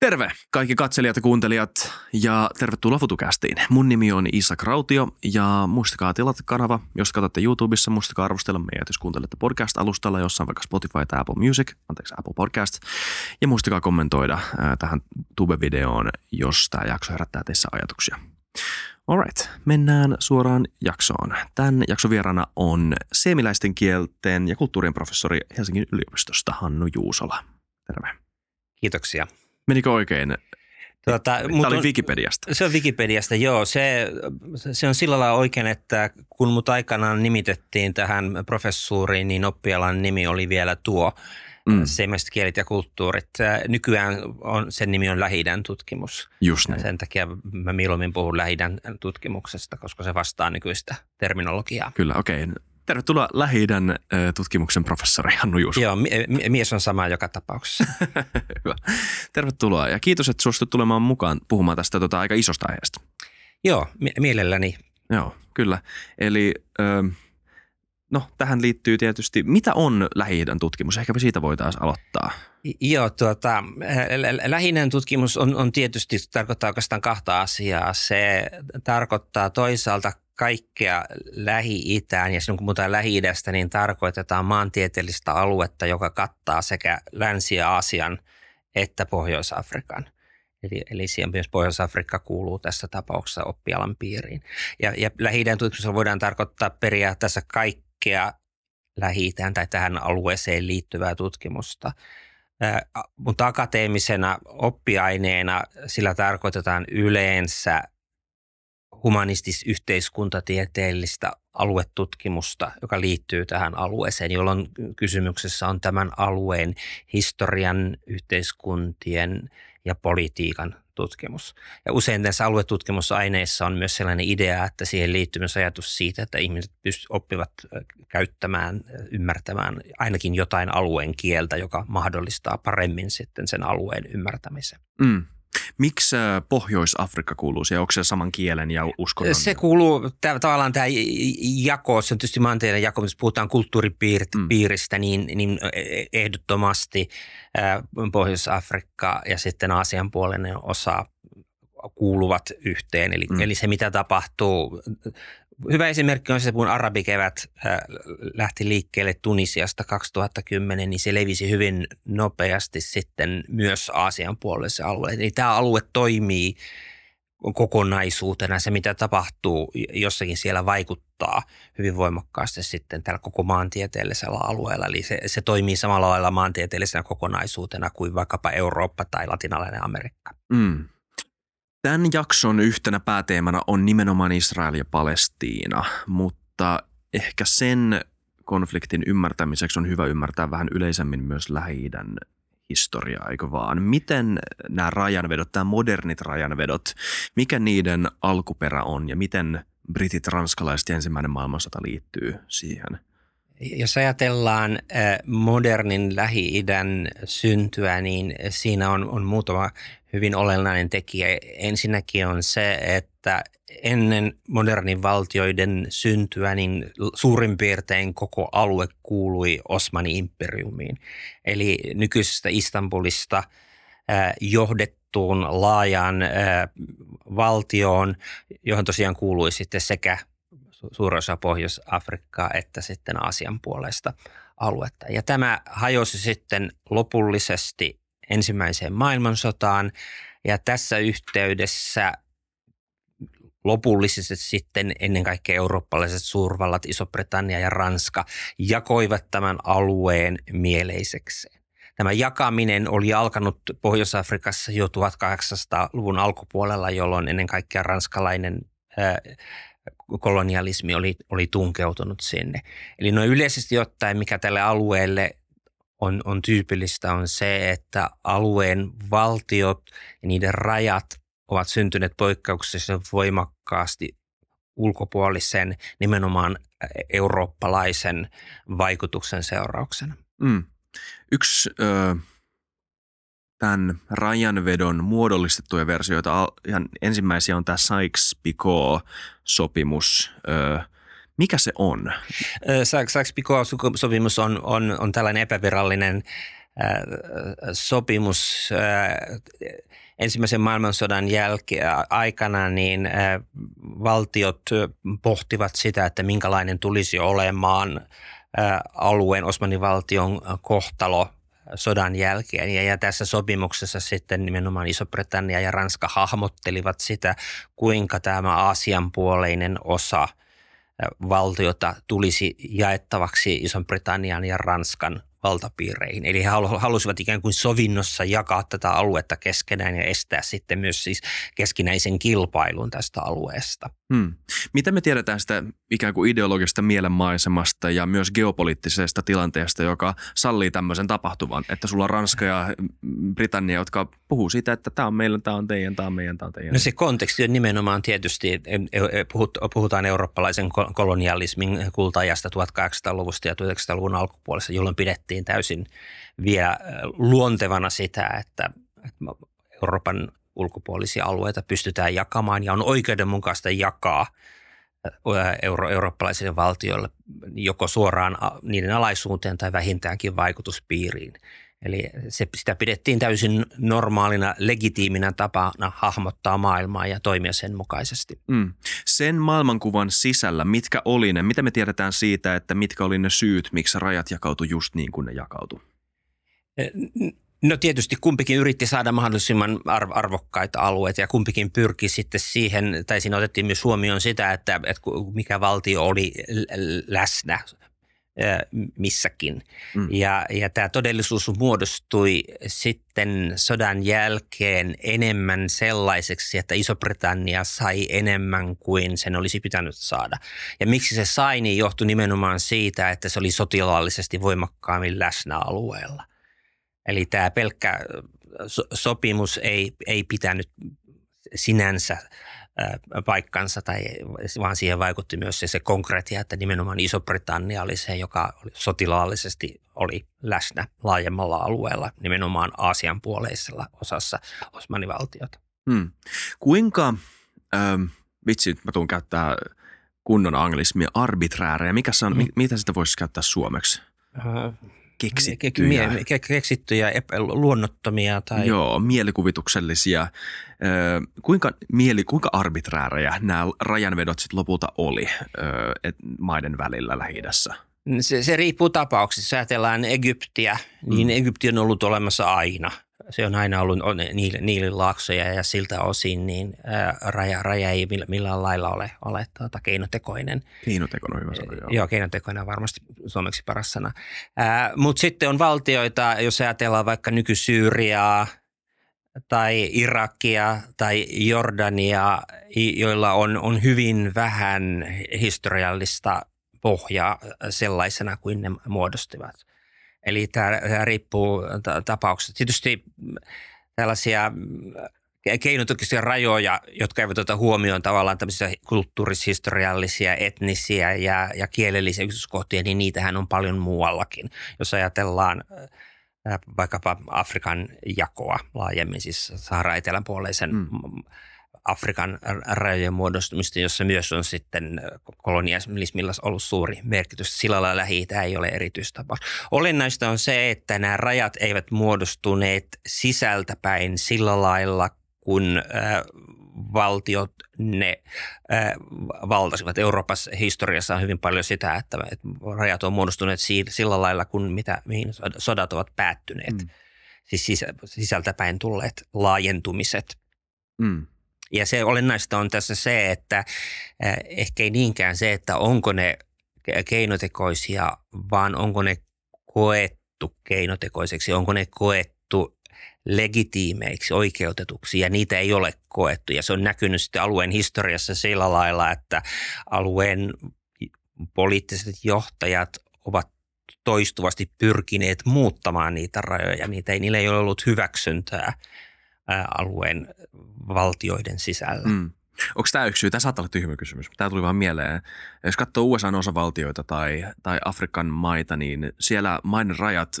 Terve kaikki katselijat ja kuuntelijat ja tervetuloa FutuCastiin. Mun nimi on Isa Krautio ja muistakaa tilata kanava, jos katsotte YouTubessa, muistakaa arvostella meidät, jos kuuntelette podcast-alustalla jossain vaikka Spotify tai Apple Music, anteeksi Apple Podcast. Ja muistakaa kommentoida äh, tähän Tube-videoon, jos tämä jakso herättää teissä ajatuksia. Alright, mennään suoraan jaksoon. Tämän jakson vieraana on seemiläisten kielten ja kulttuurien professori Helsingin yliopistosta Hannu Juusola. Terve. Kiitoksia. Menikö oikein? Tuota, Tämä oli Wikipediasta. Se on Wikipediasta, joo. Se, se on sillä lailla oikein, että kun mut aikanaan nimitettiin tähän professuuriin, niin oppialan nimi oli vielä tuo mm. seimaiset kielet ja kulttuurit. Nykyään on, sen nimi on lähi tutkimus. Just niin. Sen takia mä mieluummin puhun lähi tutkimuksesta, koska se vastaa nykyistä terminologiaa. Kyllä, okei. Okay. Tervetuloa lähi tutkimuksen professori Hannu Juuso. Joo, mies on sama joka tapauksessa. Hyvä. Tervetuloa ja kiitos, että suostut tulemaan mukaan puhumaan tästä tota, aika isosta aiheesta. Joo, mielelläni. Joo, kyllä. Eli no, tähän liittyy tietysti, mitä on lähi tutkimus? Ehkä siitä voitaisiin aloittaa. Joo, tuota, lähi tutkimus on, on tietysti, tarkoittaa oikeastaan kahta asiaa. Se tarkoittaa toisaalta kaikkea Lähi-Itään ja silloin kun puhutaan lähi niin tarkoitetaan maantieteellistä aluetta, joka kattaa sekä Länsi-Aasian että Pohjois-Afrikan. Eli, eli siihen myös Pohjois-Afrikka kuuluu tässä tapauksessa oppialan piiriin. Ja, ja lähi tutkimuksessa voidaan tarkoittaa periaatteessa kaikkea lähi tai tähän alueeseen liittyvää tutkimusta. Mutta akateemisena oppiaineena sillä tarkoitetaan yleensä humanistis-yhteiskuntatieteellistä aluetutkimusta, joka liittyy tähän alueeseen, jolloin kysymyksessä on tämän alueen historian, yhteiskuntien ja politiikan tutkimus. Ja usein näissä aluetutkimusaineissa on myös sellainen idea, että siihen liittyy myös ajatus siitä, että ihmiset pyst- oppivat käyttämään, ymmärtämään ainakin jotain alueen kieltä, joka mahdollistaa paremmin sitten sen alueen ymmärtämisen. Mm. Miksi äh, Pohjois-Afrikka kuuluu siihen? Onko se saman kielen ja uskonnon? Se kuuluu tavallaan tämä jako, se on tietysti maantieteen jako, jos puhutaan kulttuuripiiristä, mm. niin, niin e, ehdottomasti Pohjois-Afrikka ja sitten Aasian puolinen osa kuuluvat yhteen. Eli, mm. eli se, mitä tapahtuu hyvä esimerkki on se, kun arabikevät äh, lähti liikkeelle Tunisiasta 2010, niin se levisi hyvin nopeasti sitten myös Aasian puolelle se alue. Eli tämä alue toimii kokonaisuutena. Se, mitä tapahtuu jossakin siellä vaikuttaa hyvin voimakkaasti sitten tällä koko maantieteellisellä alueella. Eli se, se toimii samalla lailla maantieteellisenä kokonaisuutena kuin vaikkapa Eurooppa tai latinalainen Amerikka. Mm. Tämän jakson yhtenä pääteemana on nimenomaan Israel ja Palestiina, mutta ehkä sen konfliktin ymmärtämiseksi on hyvä ymmärtää vähän yleisemmin myös lähi historiaa, eikö vaan? Miten nämä rajanvedot, nämä modernit rajanvedot, mikä niiden alkuperä on ja miten britit, ranskalaiset ja ensimmäinen maailmansota liittyy siihen? Jos ajatellaan modernin Lähi-idän syntyä, niin siinä on, on muutama hyvin olennainen tekijä. Ensinnäkin on se, että ennen modernin valtioiden syntyä niin suurin piirtein koko alue kuului Osmani-imperiumiin. Eli nykyisestä Istanbulista johdettuun laajaan valtioon, johon tosiaan kuului sitten sekä suurin osa Pohjois-Afrikkaa että sitten Aasian puolesta aluetta. Ja tämä hajosi sitten lopullisesti ensimmäiseen maailmansotaan ja tässä yhteydessä lopullisesti sitten ennen kaikkea eurooppalaiset suurvallat, Iso-Britannia ja Ranska, jakoivat tämän alueen mieleisekseen. Tämä jakaminen oli alkanut Pohjois-Afrikassa jo 1800-luvun alkupuolella, jolloin ennen kaikkea ranskalainen kolonialismi oli, oli tunkeutunut sinne. Eli noin yleisesti ottaen, mikä tälle alueelle on, on tyypillistä, on se, että alueen valtiot ja niiden rajat ovat syntyneet poikkeuksessa voimakkaasti ulkopuolisen nimenomaan eurooppalaisen vaikutuksen seurauksena. Mm. Yksi ö, tämän rajanvedon muodollistettuja versioita, ihan ensimmäisiä on tämä Sykes-Picot-sopimus. Mikä se on? Sykes-Picot-sopimus on, on, on tällainen epävirallinen sopimus ensimmäisen maailmansodan jälkeen aikana niin valtiot pohtivat sitä, että minkälainen tulisi olemaan alueen Osmanin valtion kohtalo sodan jälkeen. Ja, tässä sopimuksessa sitten nimenomaan Iso-Britannia ja Ranska hahmottelivat sitä, kuinka tämä Aasian osa valtiota tulisi jaettavaksi Iso-Britannian ja Ranskan valtapiireihin. Eli he halusivat ikään kuin sovinnossa jakaa tätä aluetta keskenään ja estää sitten myös siis keskinäisen kilpailun tästä alueesta. Hmm. Mitä me tiedetään sitä ikään kuin ideologisesta mielenmaisemasta ja myös geopoliittisesta tilanteesta, joka sallii tämmöisen tapahtuvan, että sulla on Ranska ja Britannia, jotka puhuu siitä, että tämä on meillä, tämä on teidän, tämä on meidän, tämä on teidän. No se konteksti on nimenomaan tietysti, puhutaan eurooppalaisen kolonialismin kultaajasta 1800-luvusta ja 1900-luvun alkupuolessa, jolloin pidettiin täysin vielä luontevana sitä, että Euroopan ulkopuolisia alueita pystytään jakamaan ja on oikeudenmukaista jakaa euro, eurooppalaisille valtioille joko suoraan niiden alaisuuteen tai vähintäänkin vaikutuspiiriin. Eli se, sitä pidettiin täysin normaalina, legitiiminä tapana hahmottaa maailmaa ja toimia sen mukaisesti. Mm. Sen maailmankuvan sisällä, mitkä oli ne, mitä me tiedetään siitä, että mitkä oli ne syyt, miksi rajat jakautu just niin kuin ne jakautu? No tietysti kumpikin yritti saada mahdollisimman arvokkaita alueita ja kumpikin pyrki sitten siihen, tai siinä otettiin myös huomioon sitä, että, että mikä valtio oli läsnä missäkin. Mm. Ja, ja tämä todellisuus muodostui sitten sodan jälkeen enemmän sellaiseksi, että Iso-Britannia sai enemmän kuin sen olisi pitänyt saada. Ja miksi se sai, niin johtui nimenomaan siitä, että se oli sotilaallisesti voimakkaammin läsnä alueella. Eli tämä pelkkä sopimus ei, ei pitänyt sinänsä paikkansa, tai, vaan siihen vaikutti myös se, se konkreettia, että nimenomaan Iso-Britannia oli se, joka oli sotilaallisesti oli läsnä laajemmalla alueella, nimenomaan Aasian puoleisella osassa Osmanivaltiota. Hmm. Kuinka, ähm, vitsi, mä tuun käyttää kunnon anglismia, arbiträäriä. Mikä se on, hmm. mitä sitä voisi käyttää suomeksi? Äh, keksittyjä. Ke, keksittyjä, luonnottomia tai... Joo, mielikuvituksellisia. kuinka, mieli, kuinka arbitraarejä nämä rajanvedot sitten lopulta oli et, maiden välillä lähi se, se riippuu tapauksista. Ajatellaan Egyptiä, niin mm. Egypti on ollut olemassa aina – se on aina ollut niille laaksoja ja siltä osin niin ää, raja, raja ei millään lailla ole, ole tuota, keinotekoinen. Keinotekoinen on hyvä sana, joo. Joo, keinotekoinen on varmasti suomeksi paras sana. Mutta sitten on valtioita, jos ajatellaan vaikka nyky-Syyriaa tai Irakia tai Jordania, joilla on, on hyvin vähän historiallista pohjaa sellaisena kuin ne muodostivat – Eli tämä, tämä riippuu tapauksesta. Tietysti tällaisia keinotukisia rajoja, jotka eivät ota huomioon tavallaan tämmöisiä kulttuurishistoriallisia, etnisiä ja, ja kielellisiä yksityiskohtia, niin niitähän on paljon muuallakin. Jos ajatellaan vaikkapa Afrikan jakoa laajemmin, siis Sahara-etelänpuoleisen mm. Afrikan rajojen muodostumista, jossa myös on sitten kolonialismilla ollut suuri merkitys. Sillä lailla lähi ei ole erityistapaus. Olennaista on se, että nämä rajat eivät muodostuneet sisältäpäin sillä lailla, kun valtiot ne valtasivat. Euroopassa historiassa on hyvin paljon sitä, että, että rajat on muodostuneet sillä lailla, kun mitä, mihin sodat ovat päättyneet. Mm. Siis sisältäpäin tulleet laajentumiset. Mm. Ja se olennaista on tässä se, että ehkä ei niinkään se, että onko ne keinotekoisia, vaan onko ne koettu keinotekoiseksi, onko ne koettu legitiimeiksi, oikeutetuksi ja niitä ei ole koettu. Ja se on näkynyt sitten alueen historiassa sillä lailla, että alueen poliittiset johtajat ovat toistuvasti pyrkineet muuttamaan niitä rajoja. Niitä ei, niillä ei ole ollut hyväksyntää alueen valtioiden sisällä. Mm. Onko tämä yksi syy? Tämä saattaa olla tyhmä kysymys, mutta tämä tuli vaan mieleen. Jos katsoo USA-osavaltioita tai, tai Afrikan maita, niin siellä maiden rajat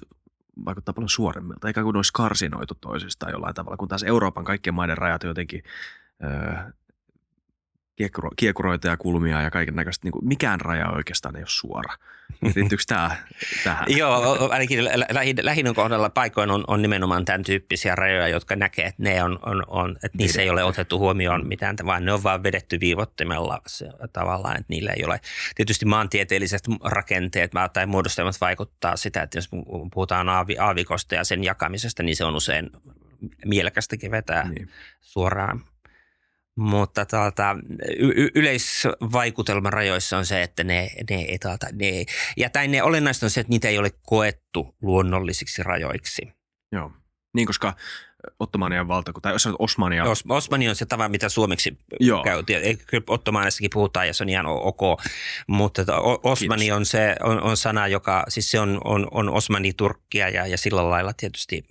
vaikuttaa paljon suoremmilta, eikä kuin olisi karsinoitu toisistaan jollain tavalla, kun taas Euroopan kaikkien maiden rajat jotenkin öö, kiekuro, kiekuroita ja kulmia ja kaiken näköistä. Niin mikään raja oikeastaan ei ole suora. Liittyykö tämä tähän? Joo, ainakin lähinnä kohdalla paikoin on, on nimenomaan tämän tyyppisiä rajoja, jotka näkee, että, ne on, on, on, että niissä ei ole otettu huomioon mitään, vaan ne on vaan vedetty viivottimella se, tavallaan, että niillä ei ole. Tietysti maantieteelliset rakenteet tai muodostamat vaikuttaa sitä, että jos puhutaan aavi, aavikosta ja sen jakamisesta, niin se on usein mielekästäkin vetää niin. suoraan mutta tuota, y- yleisvaikutelman rajoissa on se, että ne, ne, tuota, ne ja tai ne olennaista on se, että niitä ei ole koettu luonnollisiksi rajoiksi. Joo, niin koska Ottomanian valtakunta, tai jos Osmania. Os, Osmani on se tapa, mitä suomeksi Joo. käytiin. Kyllä puhutaan ja se on ihan ok, mutta Osmani on se on, on, sana, joka, siis se on, on, on Osmani-Turkkia ja, ja sillä lailla tietysti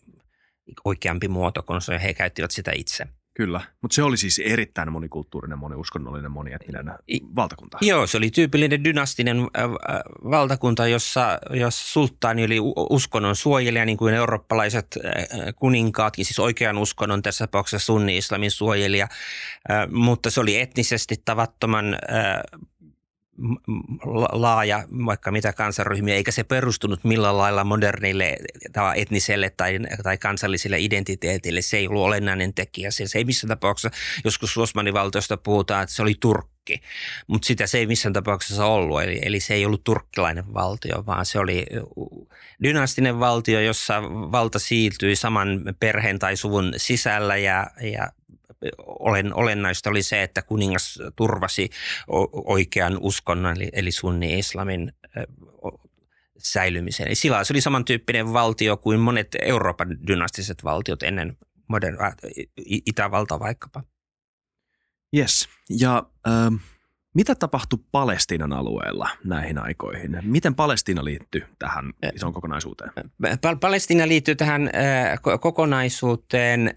oikeampi muoto, kun he käyttivät sitä itse. Kyllä, mutta se oli siis erittäin monikulttuurinen, moniuskonnollinen, monietninen valtakunta. Joo, se oli tyypillinen dynastinen äh, äh, valtakunta, jossa, jossa sulttaani oli uskonnon suojelija, niin kuin eurooppalaiset äh, kuninkaatkin, siis oikean uskonnon tässä tapauksessa sunni-islamin suojelija, mutta se oli etnisesti tavattoman laaja vaikka mitä kansanryhmiä, eikä se perustunut millään lailla modernille etniselle tai, tai kansalliselle identiteetille. Se ei ollut olennainen tekijä. Se, se ei missään tapauksessa, joskus Osmanin valtiosta puhutaan, että se oli Turkki, mutta sitä se ei missään tapauksessa ollut. Eli, eli se ei ollut turkkilainen valtio, vaan se oli dynastinen valtio, jossa valta siirtyi saman perheen tai suvun sisällä ja, ja olen, olennaista oli se, että kuningas turvasi oikean uskonnon, eli, eli sunni-islamin säilymisen. Eli sillä se oli samantyyppinen valtio kuin monet Euroopan dynastiset valtiot ennen modern, Itävalta vaikkapa. Yes, ja ähm, mitä tapahtui Palestiinan alueella näihin aikoihin? Miten Palestiina liittyy tähän isoon kokonaisuuteen? Palestiina liittyy tähän äh, kokonaisuuteen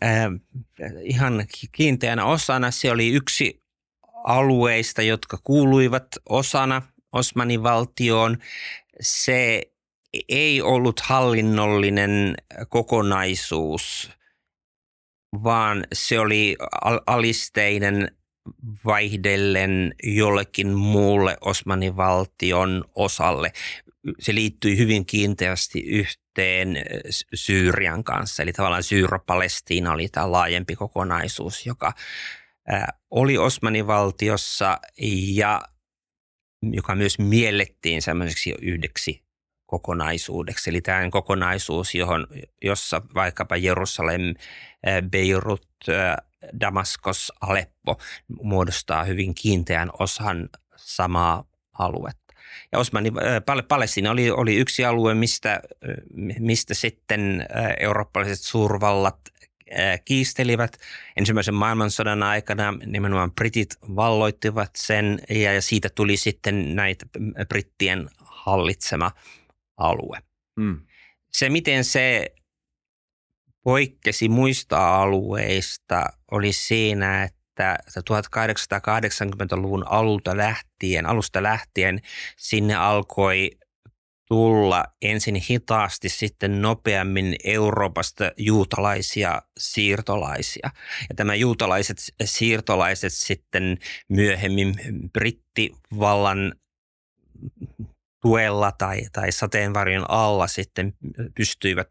ihan kiinteänä osana. Se oli yksi alueista, jotka kuuluivat osana Osmanin valtioon. Se ei ollut hallinnollinen kokonaisuus, vaan se oli alisteinen vaihdellen jollekin muulle Osmanin valtion osalle. Se liittyi hyvin kiinteästi yhteen Syyrian kanssa, eli tavallaan Syyro-Palestiina oli tämä laajempi kokonaisuus, joka oli Osmanin valtiossa ja joka myös miellettiin semmoiseksi yhdeksi kokonaisuudeksi. Eli tämä kokonaisuus, johon, jossa vaikkapa Jerusalem, Beirut, Damaskos, Aleppo muodostaa hyvin kiinteän osan samaa aluetta. Ja Osmanin, äh, Palestina oli, oli yksi alue, mistä, äh, mistä sitten äh, eurooppalaiset suurvallat kiistelivät. Ensimmäisen maailmansodan aikana nimenomaan britit valloittivat sen ja siitä tuli sitten näitä brittien hallitsema alue. Mm. Se, miten se poikkesi muista alueista oli siinä, että 1880-luvun alulta lähtien, alusta lähtien sinne alkoi tulla ensin hitaasti, sitten nopeammin Euroopasta juutalaisia siirtolaisia. Ja tämä juutalaiset siirtolaiset sitten myöhemmin brittivallan tuella tai, tai sateenvarjon alla sitten pystyivät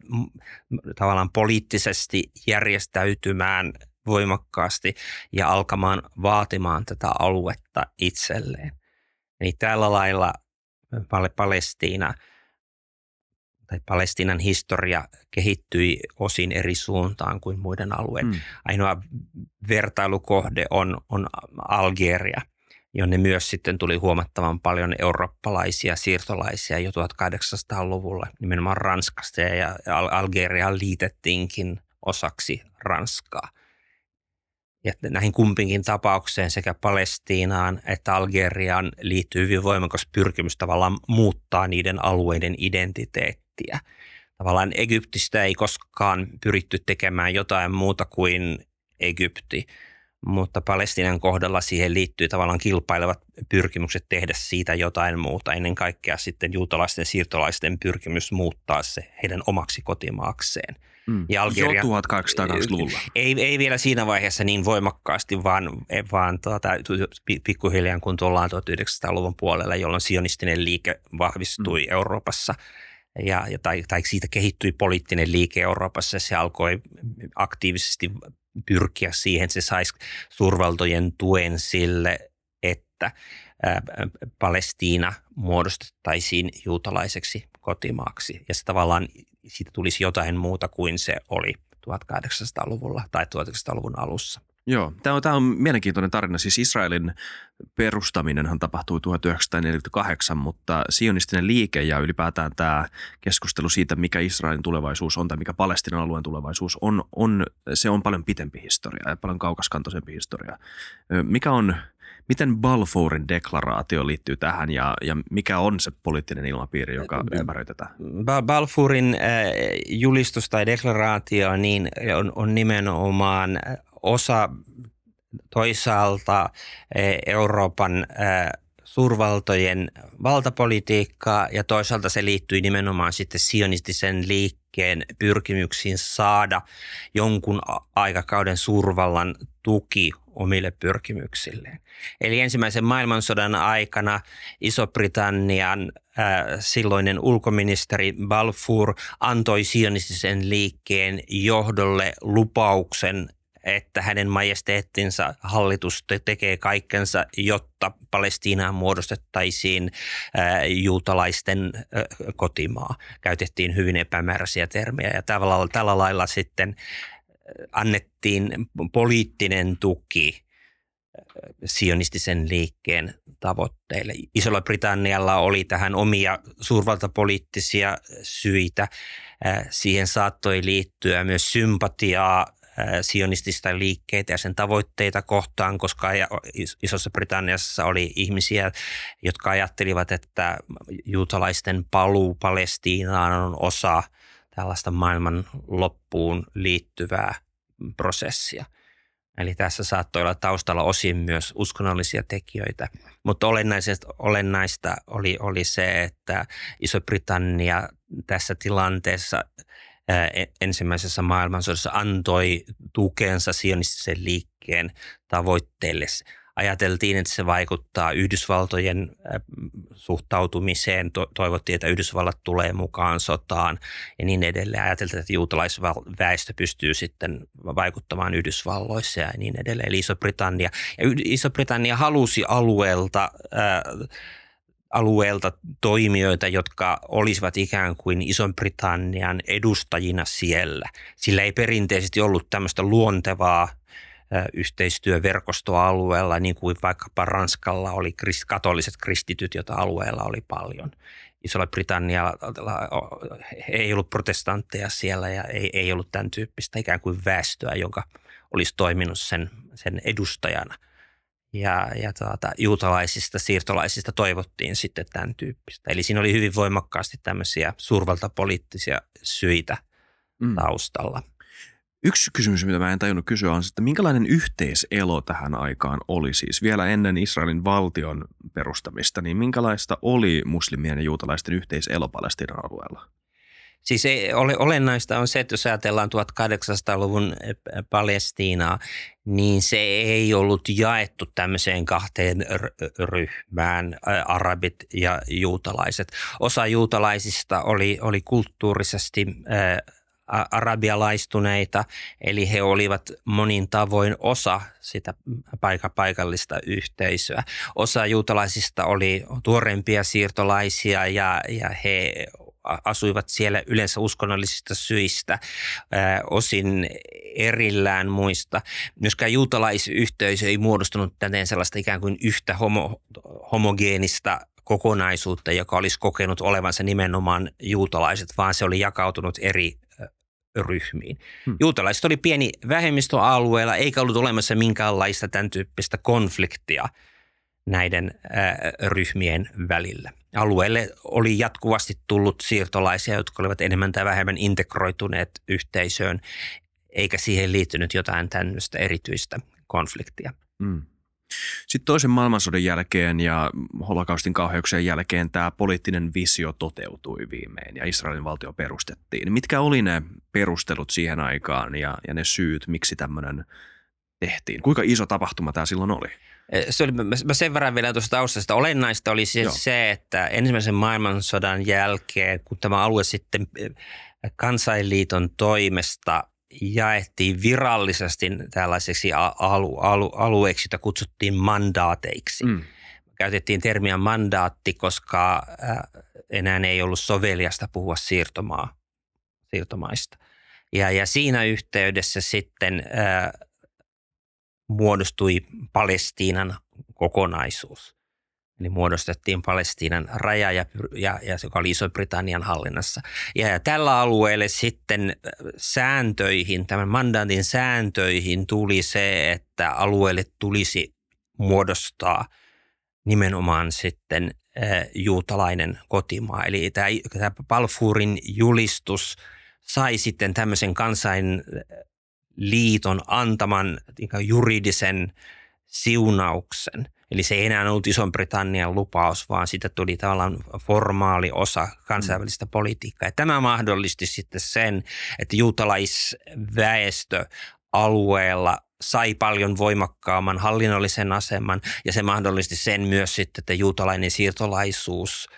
tavallaan poliittisesti järjestäytymään voimakkaasti ja alkamaan vaatimaan tätä aluetta itselleen. Eli tällä lailla Palestiina tai Palestiinan historia kehittyi osin eri suuntaan kuin muiden alueen. Mm. Ainoa vertailukohde on, on Algeria, jonne myös sitten tuli huomattavan paljon eurooppalaisia siirtolaisia jo 1800-luvulla, nimenomaan Ranskasta ja Algeria liitettiinkin osaksi Ranskaa. Ja näihin kumpinkin tapaukseen sekä Palestiinaan että Algeriaan liittyy hyvin voimakas pyrkimys tavallaan muuttaa niiden alueiden identiteettiä. Tavallaan Egyptistä ei koskaan pyritty tekemään jotain muuta kuin Egypti, mutta Palestinan kohdalla siihen liittyy tavallaan kilpailevat pyrkimykset tehdä siitä jotain muuta. Ennen kaikkea sitten juutalaisten siirtolaisten pyrkimys muuttaa se heidän omaksi kotimaakseen – Mm. Ja Algeria, jo 1880-luvulla. Ei, ei vielä siinä vaiheessa niin voimakkaasti, vaan, vaan tuota, pikkuhiljaa kun tullaan 1900-luvun puolella, jolloin sionistinen liike vahvistui mm. Euroopassa ja, ja tai, tai siitä kehittyi poliittinen liike Euroopassa. Se alkoi aktiivisesti pyrkiä siihen, että se saisi suurvaltojen tuen sille, että Palestiina muodostettaisiin juutalaiseksi kotimaaksi. Ja se tavallaan siitä tulisi jotain muuta kuin se oli 1800-luvulla tai 1900-luvun alussa. Joo, tämä on, tämä on mielenkiintoinen tarina. Siis Israelin perustaminenhan tapahtui 1948, mutta sionistinen liike ja ylipäätään tämä keskustelu siitä, mikä Israelin tulevaisuus on tai mikä Palestinan alueen tulevaisuus on, on se on paljon pitempi historia ja paljon kaukaskantoisempi historia. Mikä on Miten Balfourin deklaraatio liittyy tähän ja, ja mikä on se poliittinen ilmapiiri, joka ympäröi tätä? Balfourin julistus tai deklaraatio niin on, on nimenomaan osa toisaalta äh, Euroopan äh, suurvaltojen valtapolitiikkaa ja toisaalta se liittyy nimenomaan sitten sionistisen liikkeen pyrkimyksiin saada jonkun aikakauden suurvallan tuki omille pyrkimyksilleen. Eli ensimmäisen maailmansodan aikana Iso-Britannian äh, silloinen ulkoministeri Balfour antoi sionistisen liikkeen johdolle lupauksen että hänen majesteettinsa hallitus tekee kaikkensa, jotta Palestiinaan muodostettaisiin juutalaisten kotimaa. Käytettiin hyvin epämääräisiä termejä ja tällä, tällä lailla sitten annettiin poliittinen tuki sionistisen liikkeen tavoitteille. Isolla Britannialla oli tähän omia suurvaltapoliittisia syitä. Siihen saattoi liittyä myös sympatiaa sionistista liikkeitä ja sen tavoitteita kohtaan, koska Isossa Britanniassa oli ihmisiä, jotka ajattelivat, että juutalaisten paluu Palestiinaan on osa tällaista maailman loppuun liittyvää prosessia. Eli tässä saattoi olla taustalla osin myös uskonnollisia tekijöitä. Mutta olennaista oli, oli se, että Iso-Britannia tässä tilanteessa ensimmäisessä maailmansodassa antoi tukensa sionistisen liikkeen tavoitteille ajateltiin, että se vaikuttaa Yhdysvaltojen suhtautumiseen. toivottiin, että Yhdysvallat tulee mukaan sotaan ja niin edelleen. Ajateltiin, että juutalaisväestö pystyy sitten vaikuttamaan Yhdysvalloissa ja niin edelleen. Eli Iso-Britannia. Ja Iso-Britannia halusi alueelta äh, alueelta toimijoita, jotka olisivat ikään kuin Ison-Britannian edustajina siellä. Sillä ei perinteisesti ollut tämmöistä luontevaa yhteistyöverkostoa alueella, niin kuin vaikkapa Ranskalla oli katoliset kristityt, joita alueella oli paljon. Isolla Britannialla ei ollut protestantteja siellä ja ei, ei ollut tämän tyyppistä ikään kuin väestöä, jonka olisi toiminut sen, sen edustajana. Ja, ja tuota, juutalaisista, siirtolaisista toivottiin sitten tämän tyyppistä. Eli siinä oli hyvin voimakkaasti tämmöisiä suurvaltapoliittisia syitä mm. taustalla. Yksi kysymys, mitä mä en tajunnut kysyä, on, että minkälainen yhteiselo tähän aikaan oli siis vielä ennen Israelin valtion perustamista, niin minkälaista oli muslimien ja juutalaisten yhteiselo Palestiinan alueella? Siis ei, ole, olennaista on se, että jos ajatellaan 1800-luvun Palestiinaa, niin se ei ollut jaettu tämmöiseen kahteen ryhmään, arabit ja juutalaiset. Osa juutalaisista oli, oli kulttuurisesti arabialaistuneita, eli he olivat monin tavoin osa sitä paikallista yhteisöä. Osa juutalaisista oli tuorempia siirtolaisia ja, ja he asuivat siellä yleensä uskonnollisista syistä, ää, osin erillään muista. Myöskään juutalaisyhteisö ei muodostunut tänne sellaista ikään kuin yhtä homo, homogeenista kokonaisuutta, joka olisi kokenut olevansa nimenomaan juutalaiset, vaan se oli jakautunut eri ryhmiin. Hmm. Juutalaiset oli pieni vähemmistöalueella, eikä ollut olemassa minkäänlaista tämän tyyppistä konfliktia näiden ryhmien välillä. Alueelle oli jatkuvasti tullut siirtolaisia, jotka olivat enemmän tai vähemmän integroituneet yhteisöön, eikä siihen liittynyt jotain tämmöistä erityistä konfliktia. Hmm. Sitten toisen maailmansodan jälkeen ja holokaustin kauheuksien jälkeen tämä poliittinen visio toteutui viimein ja Israelin valtio perustettiin. Mitkä oli ne perustelut siihen aikaan ja, ja ne syyt, miksi tämmöinen tehtiin? Kuinka iso tapahtuma tämä silloin oli? Se oli, mä sen verran vielä tuosta taustasta. Olennaista oli siis se, että ensimmäisen maailmansodan jälkeen, kun tämä alue sitten kansainliiton toimesta jaettiin virallisesti tällaiseksi alu, alu, alueeksi, jota kutsuttiin mandaateiksi. Mm. Käytettiin termiä mandaatti, koska enää ei ollut soveliasta puhua siirtomaa, siirtomaista. Ja, ja siinä yhteydessä sitten ää, muodostui Palestiinan kokonaisuus. Eli muodostettiin Palestiinan raja, ja, ja, ja joka oli Iso-Britannian hallinnassa. Ja, ja tällä alueelle sitten sääntöihin, tämän mandaatin sääntöihin tuli se, että alueelle tulisi muodostaa nimenomaan sitten äh, juutalainen kotimaa. Eli tämä, tämä Balfourin julistus sai sitten tämmöisen kansainliiton antaman juridisen siunauksen – Eli se ei enää ollut Ison-Britannian lupaus, vaan siitä tuli tavallaan formaali osa kansainvälistä mm. politiikkaa. Ja tämä mahdollisti sitten sen, että juutalaisväestö alueella sai paljon voimakkaamman hallinnollisen aseman ja se mahdollisti sen myös sitten, että juutalainen siirtolaisuus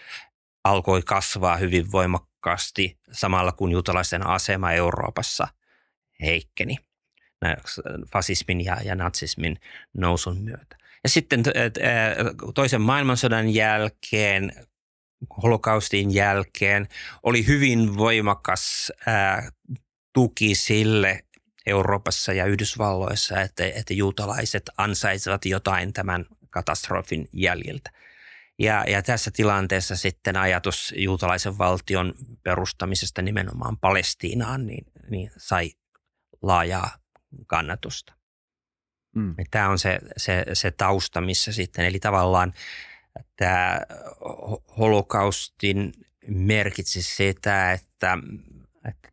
alkoi kasvaa hyvin voimakkaasti samalla kun juutalaisten asema Euroopassa heikkeni fasismin ja, ja natsismin nousun myötä. Ja sitten toisen maailmansodan jälkeen, holokaustin jälkeen, oli hyvin voimakas tuki sille Euroopassa ja Yhdysvalloissa, että, että juutalaiset ansaisivat jotain tämän katastrofin jäljiltä. Ja, ja tässä tilanteessa sitten ajatus juutalaisen valtion perustamisesta nimenomaan Palestiinaan niin, niin sai laajaa kannatusta. Mm. Tämä on se, se, se tausta, missä sitten, eli tavallaan tämä holokaustin merkitsi sitä, että, että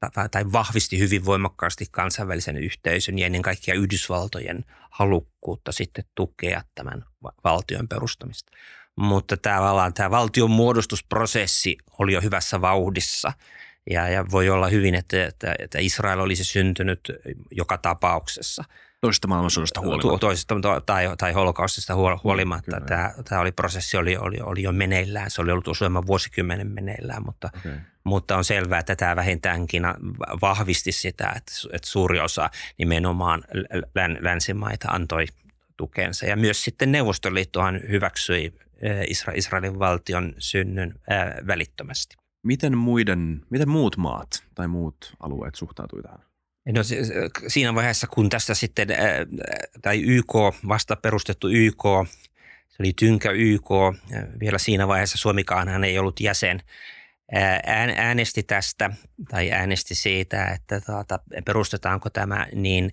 tämä, tai vahvisti hyvin voimakkaasti kansainvälisen yhteisön ja ennen kaikkea Yhdysvaltojen halukkuutta sitten tukea tämän valtion perustamista. Mutta tämä, tämä valtion muodostusprosessi oli jo hyvässä vauhdissa ja, ja voi olla hyvin, että, että, että Israel olisi syntynyt joka tapauksessa – Toisesta maailmansodasta huolimatta. Toisesta tai, tai holokaustista huolimatta. Mm, tämä, tämä oli, prosessi oli, oli, oli jo meneillään. Se oli ollut useamman vuosikymmenen meneillään, mutta, okay. mutta on selvää, että tämä vähintäänkin vahvisti sitä, että, että suuri osa nimenomaan länsimaita antoi tukensa. Ja myös sitten Neuvostoliittohan hyväksyi Israelin valtion synnyn välittömästi. Miten, muiden, miten muut maat tai muut alueet suhtautui tähän? No siinä vaiheessa, kun tästä sitten, tai YK, vasta perustettu YK, se oli Tynkä YK, vielä siinä vaiheessa Suomikaanhan ei ollut jäsen, äänesti tästä tai äänesti siitä, että tuota, perustetaanko tämä, niin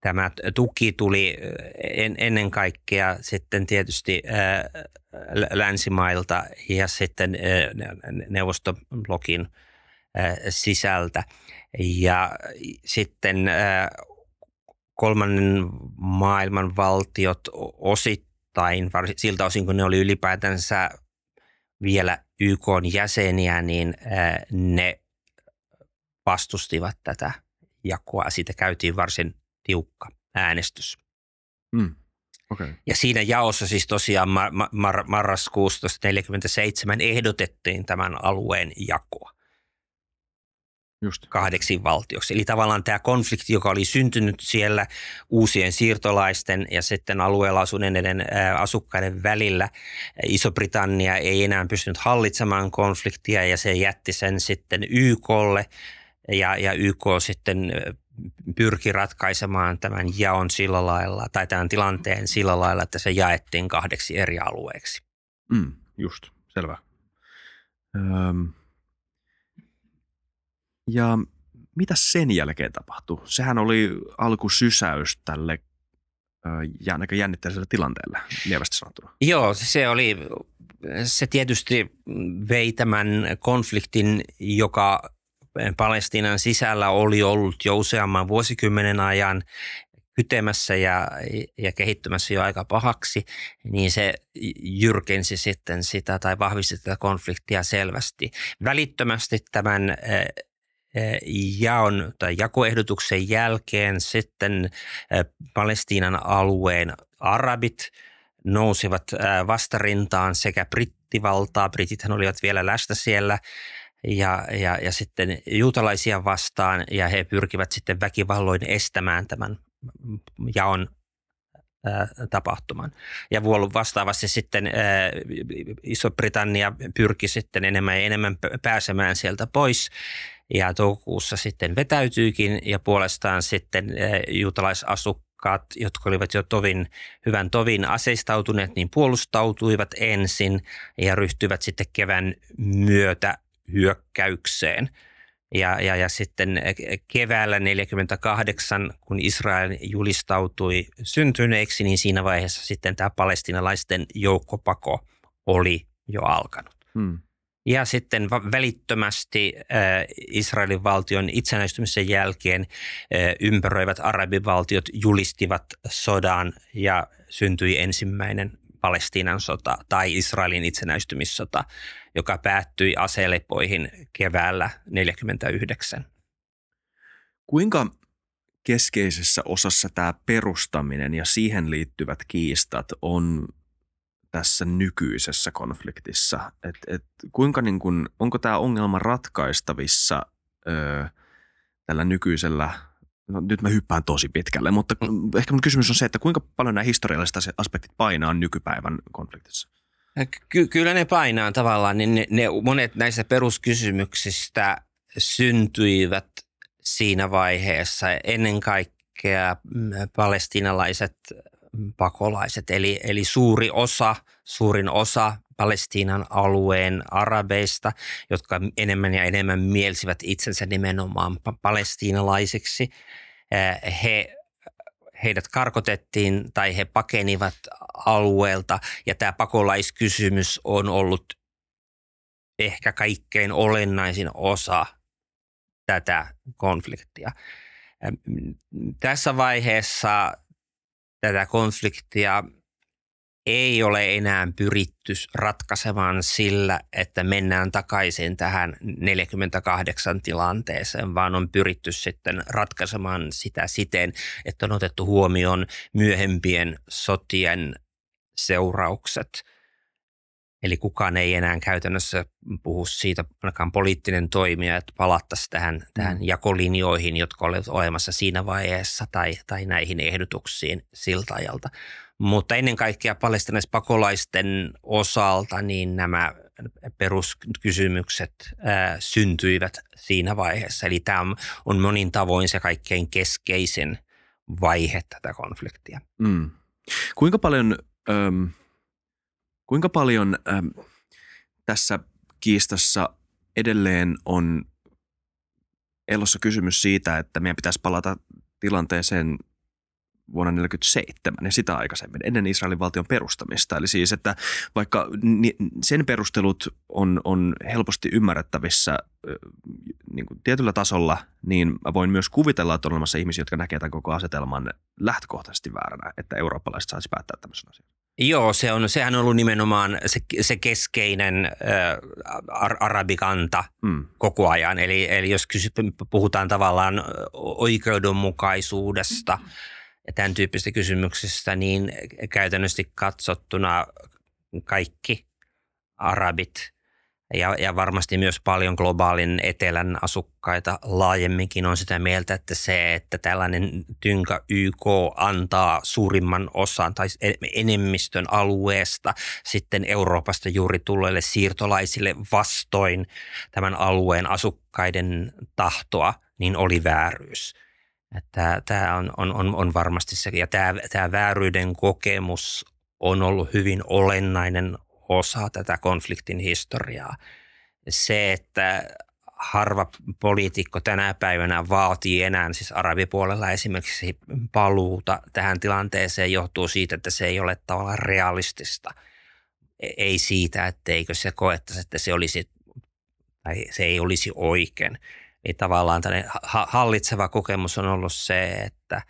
tämä tuki tuli en, ennen kaikkea sitten tietysti ää, länsimailta ja sitten ää, neuvostoblokin ää, sisältä. Ja sitten äh, kolmannen maailman valtiot osittain, siltä osin kun ne oli ylipäätänsä vielä YK jäseniä, niin äh, ne vastustivat tätä jakoa. Siitä käytiin varsin tiukka äänestys. Mm. Okay. Ja siinä jaossa siis tosiaan mar- mar- marraskuusta 1947 ehdotettiin tämän alueen jakoa. Just. kahdeksi valtioksi. Eli tavallaan tämä konflikti, joka oli syntynyt siellä uusien siirtolaisten ja sitten alueella asuneiden asukkaiden välillä, Iso-Britannia ei enää pystynyt hallitsemaan konfliktia ja se jätti sen sitten YKlle ja, ja YK sitten pyrki ratkaisemaan tämän jaon sillä lailla, tai tämän tilanteen sillä lailla, että se jaettiin kahdeksi eri alueeksi. Mm, just, selvä. Öm, ja mitä sen jälkeen tapahtui? Sehän oli alkusysäys tälle aika jännitteiselle tilanteelle, lievästi sanottuna. Joo, se oli, se tietysti vei tämän konfliktin, joka Palestiinan sisällä oli ollut jo useamman vuosikymmenen ajan hytemässä ja, ja kehittymässä jo aika pahaksi, niin se jyrkensi sitten sitä tai vahvisti tätä konfliktia selvästi. Välittömästi tämän jaon tai jakoehdotuksen jälkeen sitten Palestiinan alueen arabit nousivat vastarintaan sekä brittivaltaa, britithän olivat vielä läsnä siellä, ja, ja, ja sitten juutalaisia vastaan ja he pyrkivät sitten väkivalloin estämään tämän jaon tapahtuman. Ja vastaavasti sitten Iso-Britannia pyrki sitten enemmän ja enemmän pääsemään sieltä pois ja toukokuussa sitten vetäytyykin ja puolestaan sitten juutalaisasukkaat, jotka olivat jo tovin, hyvän tovin aseistautuneet, niin puolustautuivat ensin ja ryhtyivät sitten kevään myötä hyökkäykseen – ja, ja, ja sitten keväällä 48, kun Israel julistautui syntyneeksi, niin siinä vaiheessa sitten tämä palestinalaisten joukkopako oli jo alkanut. Hmm. Ja sitten välittömästi äh, Israelin valtion itsenäistymisen jälkeen äh, ympäröivät arabivaltiot julistivat sodan ja syntyi ensimmäinen Palestiinan sota tai Israelin itsenäistymissota, joka päättyi aselepoihin keväällä 1949. Kuinka keskeisessä osassa tämä perustaminen ja siihen liittyvät kiistat on tässä nykyisessä konfliktissa? Et, et kuinka niin kun, onko tämä ongelma ratkaistavissa ö, tällä nykyisellä no nyt mä hyppään tosi pitkälle, mutta mm. ehkä mun kysymys on se, että kuinka paljon nämä historialliset aspektit painaa nykypäivän konfliktissa? Ky- kyllä ne painaa tavallaan, niin ne, ne monet näistä peruskysymyksistä syntyivät siinä vaiheessa ennen kaikkea mm, palestinalaiset pakolaiset, eli, eli suuri osa, suurin osa Palestiinan alueen arabeista, jotka enemmän ja enemmän mielsivät itsensä nimenomaan palestiinalaisiksi. He, heidät karkotettiin tai he pakenivat alueelta ja tämä pakolaiskysymys on ollut ehkä kaikkein olennaisin osa tätä konfliktia. Tässä vaiheessa tätä konfliktia ei ole enää pyritty ratkaisemaan sillä, että mennään takaisin tähän 48 tilanteeseen, vaan on pyritty sitten ratkaisemaan sitä siten, että on otettu huomioon myöhempien sotien seuraukset. Eli kukaan ei enää käytännössä puhu siitä, ainakaan poliittinen toimija, että palattaisiin tähän, mm. tähän jakolinjoihin, jotka olivat olemassa siinä vaiheessa tai, tai näihin ehdotuksiin siltä ajalta, mutta ennen kaikkea palestinaispakolaisten osalta niin nämä peruskysymykset ää, syntyivät siinä vaiheessa. Eli tämä on, on monin tavoin se kaikkein keskeisin vaihe tätä konfliktia. Mm. Kuinka paljon, ähm, kuinka paljon ähm, tässä kiistassa edelleen on elossa kysymys siitä, että meidän pitäisi palata tilanteeseen vuonna 1947 ja sitä aikaisemmin, ennen Israelin valtion perustamista. Eli siis, että vaikka sen perustelut on, on helposti ymmärrettävissä niin kuin tietyllä tasolla, niin mä voin myös kuvitella, että on olemassa ihmisiä, jotka näkevät tämän koko asetelman lähtökohtaisesti vääränä, että eurooppalaiset saisi päättää tämmöisen asian. Joo, se on, sehän on ollut nimenomaan se, se keskeinen äh, arabikanta mm. koko ajan. Eli, eli jos kysy, puhutaan tavallaan oikeudenmukaisuudesta – ja tämän tyyppisistä kysymyksistä, niin käytännössä katsottuna kaikki arabit ja, ja varmasti myös paljon globaalin etelän asukkaita laajemminkin on sitä mieltä, että se, että tällainen tynkä YK antaa suurimman osan tai enemmistön alueesta sitten Euroopasta juuri tulleille siirtolaisille vastoin tämän alueen asukkaiden tahtoa, niin oli vääryys. Että tämä on, on, on, on varmasti se, ja tämä, tämä vääryyden kokemus on ollut hyvin olennainen osa tätä konfliktin historiaa. Se, että harva poliitikko tänä päivänä vaatii enää, siis arabipuolella esimerkiksi paluuta tähän tilanteeseen johtuu siitä, että se ei ole tavallaan realistista. E, ei siitä, etteikö se koettaisi, että se olisi tai se ei olisi oikein niin tavallaan hallitseva kokemus on ollut se, että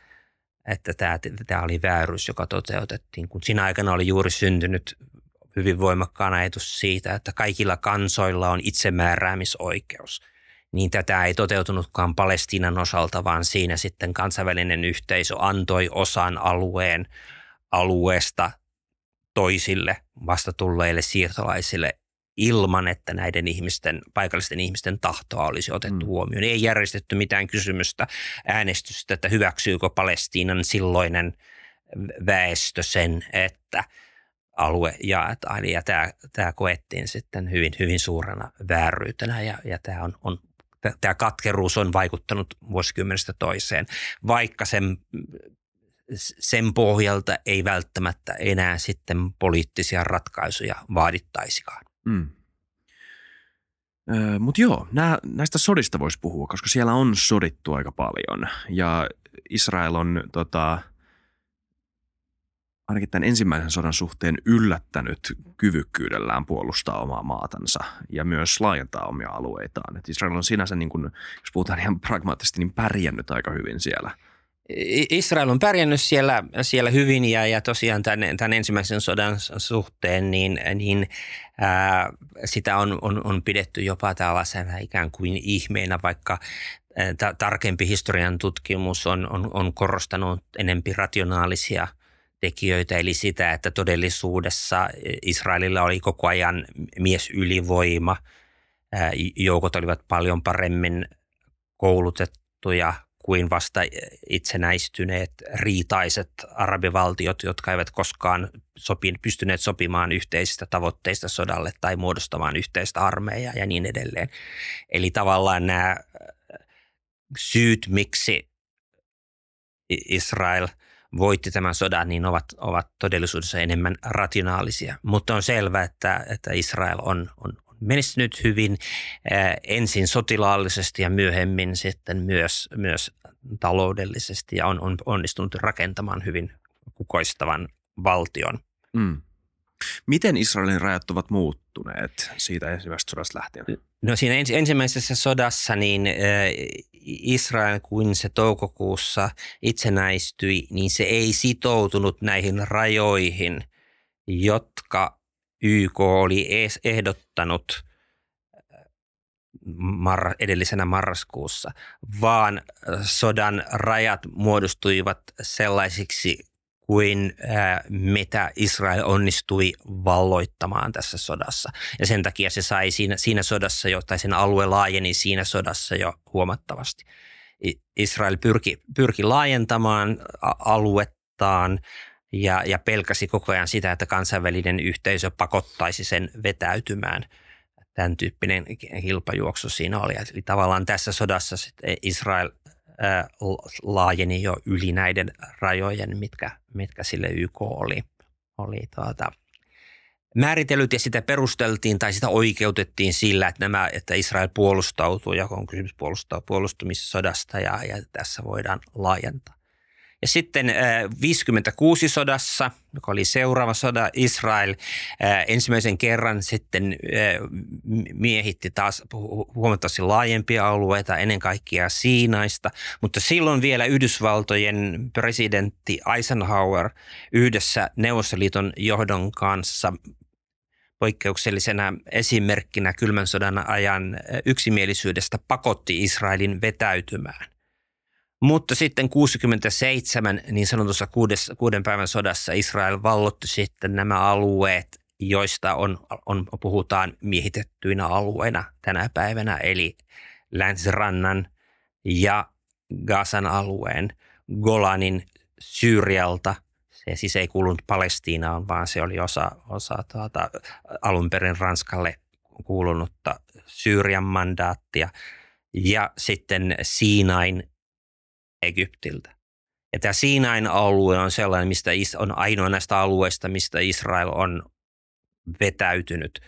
että tämä, tämä oli väärys, joka toteutettiin, kun siinä aikana oli juuri syntynyt hyvin voimakkaan ajatus siitä, että kaikilla kansoilla on itsemääräämisoikeus. Niin tätä ei toteutunutkaan Palestiinan osalta, vaan siinä sitten kansainvälinen yhteisö antoi osan alueen alueesta toisille vastatulleille siirtolaisille ilman, että näiden ihmisten, paikallisten ihmisten tahtoa olisi otettu mm. huomioon. Ei järjestetty mitään kysymystä, äänestystä, että hyväksyykö Palestiinan silloinen väestö sen, että alue jaetaan. Ja tämä, tämä koettiin sitten hyvin, hyvin suurena vääryytenä ja, ja tämä on, on tämä katkeruus on vaikuttanut vuosikymmenestä toiseen, vaikka sen, sen pohjalta ei välttämättä enää sitten poliittisia ratkaisuja vaadittaisikaan. Mm. Mutta joo, nää, näistä sodista voisi puhua, koska siellä on sodittu aika paljon. Ja Israel on tota, ainakin tämän ensimmäisen sodan suhteen yllättänyt kyvykkyydellään puolustaa omaa maatansa ja myös laajentaa omia alueitaan. Et Israel on sinänsä, niin kun, jos puhutaan ihan pragmaattisesti, niin pärjännyt aika hyvin siellä – Israel on pärjännyt siellä, siellä hyvin ja, ja tosiaan tämän, tämän ensimmäisen sodan suhteen niin, niin ää, sitä on, on, on pidetty jopa tällaisena ikään kuin ihmeenä, vaikka ää, tarkempi historian tutkimus on, on, on korostanut enempi rationaalisia tekijöitä, eli sitä, että todellisuudessa Israelilla oli koko ajan miesylivoima, ää, joukot olivat paljon paremmin koulutettuja – kuin vasta itsenäistyneet riitaiset arabivaltiot, jotka eivät koskaan sopin, pystyneet sopimaan yhteisistä tavoitteista sodalle tai muodostamaan yhteistä armeijaa ja niin edelleen. Eli tavallaan nämä syyt, miksi Israel voitti tämän sodan, niin ovat, ovat todellisuudessa enemmän rationaalisia. Mutta on selvää, että, että Israel on, on, menestynyt hyvin äh, ensin sotilaallisesti ja myöhemmin sitten myös, myös taloudellisesti ja on, on onnistunut rakentamaan hyvin kukoistavan valtion. Mm. Miten Israelin rajat ovat muuttuneet siitä ensimmäisestä sodasta lähtien? No siinä ens, ensimmäisessä sodassa niin äh, Israel, kun se toukokuussa itsenäistyi, niin se ei sitoutunut näihin rajoihin, jotka YK oli ehdottanut mar- edellisenä marraskuussa, vaan äh, sodan rajat muodostuivat sellaisiksi kuin äh, mitä Israel onnistui valloittamaan tässä sodassa. Ja sen takia se sai siinä, siinä sodassa jo, tai sen alue laajeni siinä sodassa jo huomattavasti. Israel pyrki, pyrki laajentamaan aluettaan ja, ja pelkäsi koko ajan sitä, että kansainvälinen yhteisö pakottaisi sen vetäytymään. Tämän tyyppinen hilpajuoksu siinä oli. Eli tavallaan tässä sodassa Israel ää, laajeni jo yli näiden rajojen, mitkä, mitkä sille YK oli, oli tuota, määritellyt ja sitä perusteltiin tai sitä oikeutettiin sillä, että, nämä, että Israel puolustautuu ja on kysymys puolustaa puolustumissodasta ja, ja tässä voidaan laajentaa. Ja sitten 56 äh, sodassa, joka oli seuraava soda, Israel äh, ensimmäisen kerran sitten äh, miehitti taas huomattavasti laajempia alueita, ennen kaikkea Siinaista, mutta silloin vielä Yhdysvaltojen presidentti Eisenhower yhdessä Neuvostoliiton johdon kanssa poikkeuksellisena esimerkkinä kylmän sodan ajan yksimielisyydestä pakotti Israelin vetäytymään. Mutta sitten 67 niin sanotussa kuudes, kuuden päivän sodassa Israel vallotti sitten nämä alueet, joista on, on, puhutaan miehitettyinä alueina tänä päivänä, eli Länsirannan ja Gazan alueen, Golanin Syyrialta. Se siis ei kuulunut Palestiinaan, vaan se oli osa, osa tuota, alun perin Ranskalle kuulunutta Syyrian mandaattia. Ja sitten Siinain Egyptiltä. Ja tämä Siinain alue on sellainen, mistä on ainoa näistä alueista, mistä Israel on vetäytynyt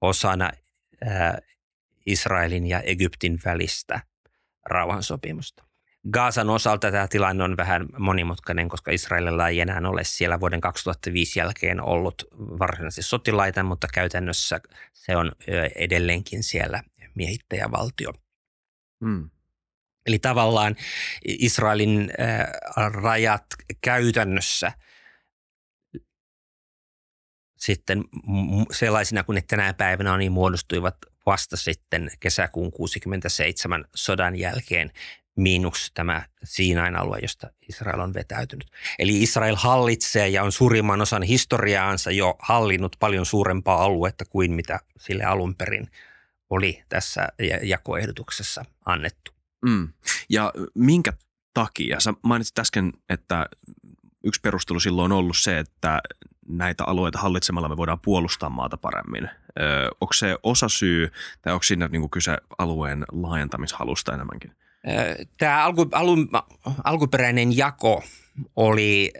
osana Israelin ja Egyptin välistä rauhansopimusta. Gaasan osalta tämä tilanne on vähän monimutkainen, koska Israelilla ei enää ole siellä vuoden 2005 jälkeen ollut varsinaisesti sotilaita, mutta käytännössä se on edelleenkin siellä miehittäjävaltio. Hmm. Eli tavallaan Israelin rajat käytännössä sitten sellaisina kuin ne tänä päivänä on, niin muodostuivat vasta sitten kesäkuun 67 sodan jälkeen miinus tämä Siinain alue, josta Israel on vetäytynyt. Eli Israel hallitsee ja on suurimman osan historiaansa jo hallinnut paljon suurempaa aluetta kuin mitä sille alun perin oli tässä jakoehdotuksessa annettu. Mm. Ja minkä takia? Sä mainitsit äsken, että yksi perustelu silloin on ollut se, että näitä alueita hallitsemalla me voidaan puolustaa maata paremmin. Ö, onko se osa syy tai onko siinä niin kyse alueen laajentamishalusta enemmänkin? Tämä alku, alun, alkuperäinen jako oli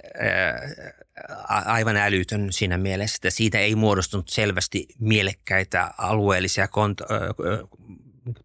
aivan älytön siinä mielessä, että siitä ei muodostunut selvästi mielekkäitä alueellisia kont-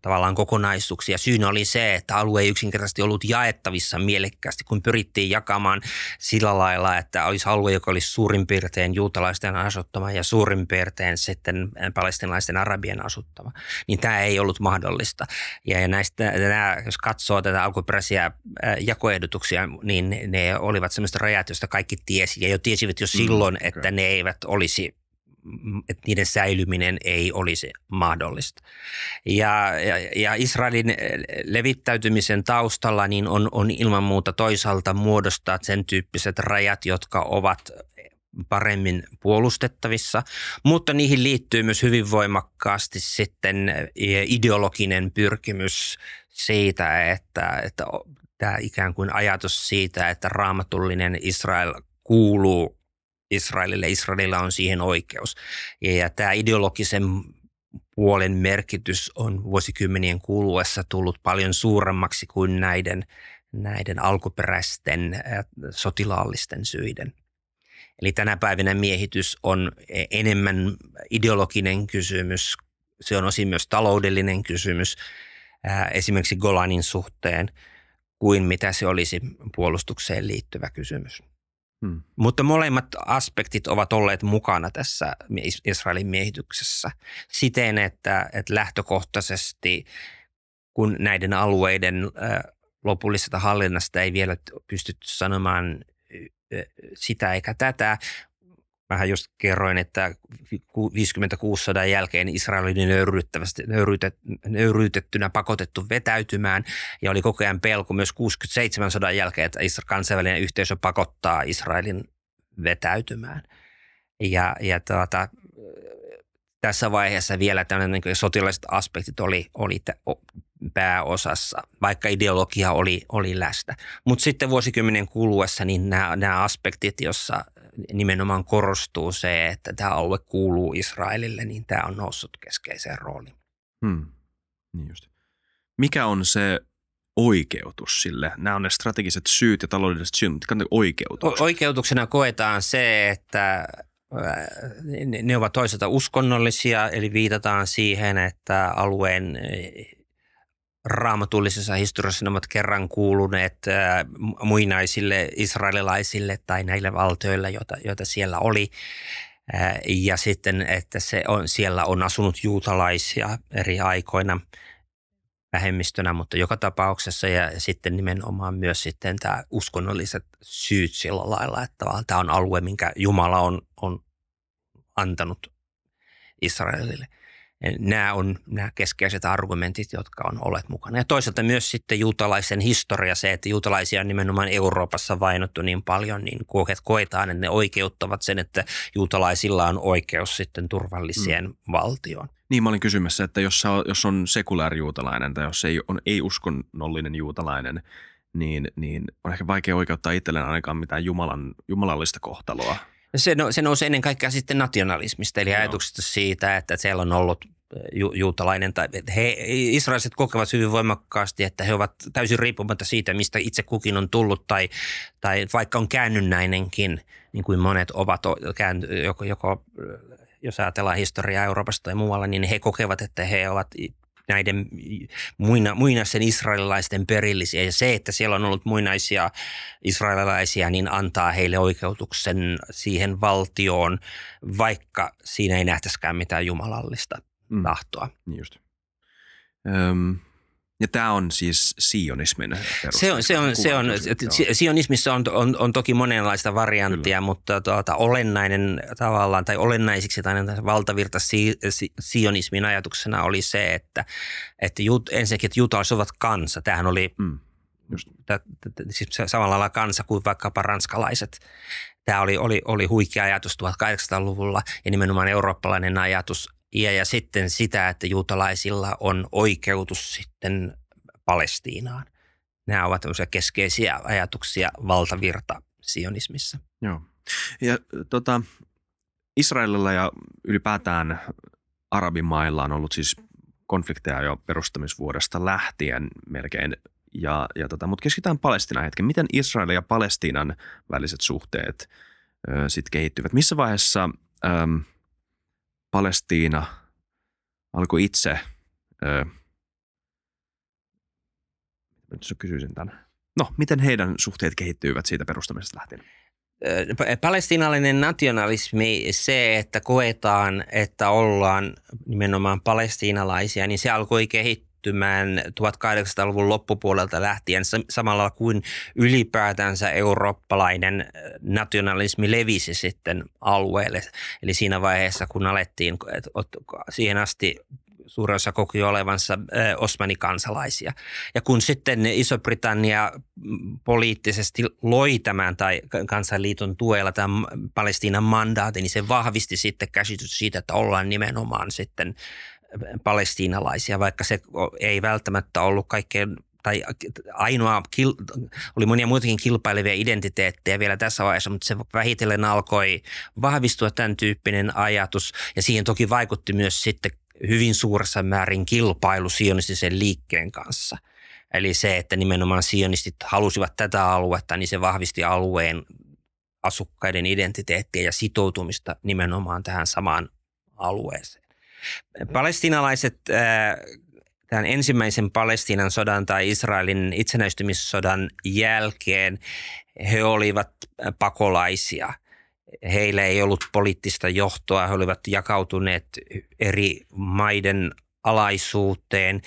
tavallaan kokonaisuuksia. Syynä oli se, että alue ei yksinkertaisesti ollut jaettavissa mielekkäästi, kun pyrittiin jakamaan sillä lailla, että olisi alue, joka olisi suurin piirtein juutalaisten asuttama ja suurin piirtein sitten palestinalaisten arabien asuttama. Niin tämä ei ollut mahdollista. Ja näistä, nämä, jos katsoo tätä alkuperäisiä jakoehdotuksia, niin ne olivat sellaiset rajat, joista kaikki tiesi ja jo tiesivät jo mm, silloin, mm, okay. että ne eivät olisi että niiden säilyminen ei olisi mahdollista. Ja, ja, ja Israelin levittäytymisen taustalla niin on, on ilman muuta toisaalta muodostaa sen tyyppiset rajat, jotka ovat paremmin puolustettavissa, mutta niihin liittyy myös hyvin voimakkaasti sitten ideologinen pyrkimys siitä, että, että tämä ikään kuin ajatus siitä, että raamatullinen Israel kuuluu Israelille. Israelilla on siihen oikeus. Ja, ja tämä ideologisen puolen merkitys on vuosikymmenien kuluessa tullut paljon suuremmaksi kuin näiden, näiden alkuperäisten sotilaallisten syiden. Eli tänä päivänä miehitys on enemmän ideologinen kysymys. Se on osin myös taloudellinen kysymys esimerkiksi Golanin suhteen kuin mitä se olisi puolustukseen liittyvä kysymys. Hmm. Mutta molemmat aspektit ovat olleet mukana tässä Israelin miehityksessä siten, että, että lähtökohtaisesti kun näiden alueiden lopullisesta hallinnasta ei vielä pystytty sanomaan sitä eikä tätä, Vähän just kerroin, että 56 sodan jälkeen Israel oli nöyryytet, nöyryytettynä pakotettu vetäytymään ja oli koko ajan pelko myös 67 sodan jälkeen, että kansainvälinen yhteisö pakottaa Israelin vetäytymään. Ja, ja tuota, tässä vaiheessa vielä tämmöinen niin sotilaiset aspektit oli, oli pääosassa, vaikka ideologia oli, oli läsnä. Mutta sitten vuosikymmenen kuluessa niin nämä, nämä aspektit, jossa nimenomaan korostuu se, että tämä alue kuuluu Israelille, niin tämä on noussut keskeiseen rooliin. Hmm. Niin just. Mikä on se oikeutus sille? Nämä on ne strategiset syyt ja taloudelliset syyt, mutta oikeutus? Oikeutuksena koetaan se, että ne ovat toisaalta uskonnollisia, eli viitataan siihen, että alueen raamatullisessa historiassa ne ovat kerran kuuluneet äh, muinaisille israelilaisille tai näille valtioille, joita, joita siellä oli. Äh, ja sitten, että se on, siellä on asunut juutalaisia eri aikoina vähemmistönä, mutta joka tapauksessa ja sitten nimenomaan myös sitten tämä uskonnolliset syyt sillä lailla, että tämä on alue, minkä Jumala on, on antanut Israelille – nämä on nämä keskeiset argumentit, jotka on olleet mukana. Ja toisaalta myös sitten juutalaisen historia, se, että juutalaisia on nimenomaan Euroopassa vainottu niin paljon, niin koetaan, että ne oikeuttavat sen, että juutalaisilla on oikeus sitten turvalliseen mm. valtioon. Niin mä olin kysymässä, että jos, jos on sekulaarijuutalainen tai jos ei, on ei-uskonnollinen juutalainen, niin, niin on ehkä vaikea oikeuttaa itselleen ainakaan mitään jumalan, jumalallista kohtaloa. Se, no, se nousi ennen kaikkea sitten nationalismista, eli Joo. ajatuksesta siitä, että siellä on ollut ju, juutalainen, tai he, israeliset kokevat hyvin voimakkaasti, että he ovat täysin riippumatta siitä, mistä itse kukin on tullut, tai, tai vaikka on käännynnäinenkin, niin kuin monet ovat, joko, joko jos ajatellaan historiaa Euroopasta tai muualla, niin he kokevat, että he ovat näiden muina, muinaisen israelilaisten perillisiä. Ja se, että siellä on ollut muinaisia israelilaisia, niin antaa heille oikeutuksen siihen valtioon, vaikka siinä ei nähtäisikään mitään jumalallista mm. tahtoa. Niin just. Öm, Ja tämä on siis sionismin. Se on, se on, se on sionismissa on, on, on toki monenlaista varianttia, Kyllä. mutta tuota, olennainen tavallaan, tai olennaisiksi tai valtavirta si, si, sionismin ajatuksena oli se, että, että jut, ensinnäkin, että juutalaiset ovat kansa. Tämähän oli mm. Just. Tä, siis samalla lailla kansa kuin vaikkapa ranskalaiset. Tämä oli, oli, oli huikea ajatus 1800-luvulla ja nimenomaan eurooppalainen ajatus ja, ja sitten sitä, että juutalaisilla on oikeutus sitten Palestiinaan. Nämä ovat keskeisiä ajatuksia valtavirta sionismissa. Joo. Ja tota, Israelilla ja ylipäätään arabimailla on ollut siis konflikteja jo perustamisvuodesta lähtien melkein. Ja, ja tota, mutta keskitytään Palestinan hetken. Miten Israelin ja Palestiinan väliset suhteet sitten kehittyvät? Missä vaiheessa ö, Palestiina alkoi itse, ö, nyt kysyisin tämän. No, miten heidän suhteet kehittyivät siitä perustamisesta lähtien? Palestinalainen nationalismi, se, että koetaan, että ollaan nimenomaan palestiinalaisia, niin se alkoi kehittymään 1800-luvun loppupuolelta lähtien samalla kuin ylipäätänsä eurooppalainen nationalismi levisi sitten alueelle. Eli siinä vaiheessa, kun alettiin siihen asti suurin osa koki olevansa osmanikansalaisia. Ja kun sitten Iso-Britannia poliittisesti loi tämän tai kansanliiton tuella tämän Palestiinan mandaatin, niin se vahvisti sitten käsitys siitä, että ollaan nimenomaan sitten palestiinalaisia, vaikka se ei välttämättä ollut kaikkein tai ainoa, oli monia muitakin kilpailevia identiteettejä vielä tässä vaiheessa, mutta se vähitellen alkoi vahvistua tämän tyyppinen ajatus ja siihen toki vaikutti myös sitten hyvin suuressa määrin kilpailu sionistisen liikkeen kanssa. Eli se, että nimenomaan sionistit halusivat tätä aluetta, niin se vahvisti alueen asukkaiden identiteettiä ja sitoutumista nimenomaan tähän samaan alueeseen. Palestinalaiset tämän ensimmäisen Palestiinan sodan tai Israelin itsenäistymissodan jälkeen he olivat pakolaisia – heillä ei ollut poliittista johtoa, he olivat jakautuneet eri maiden alaisuuteen.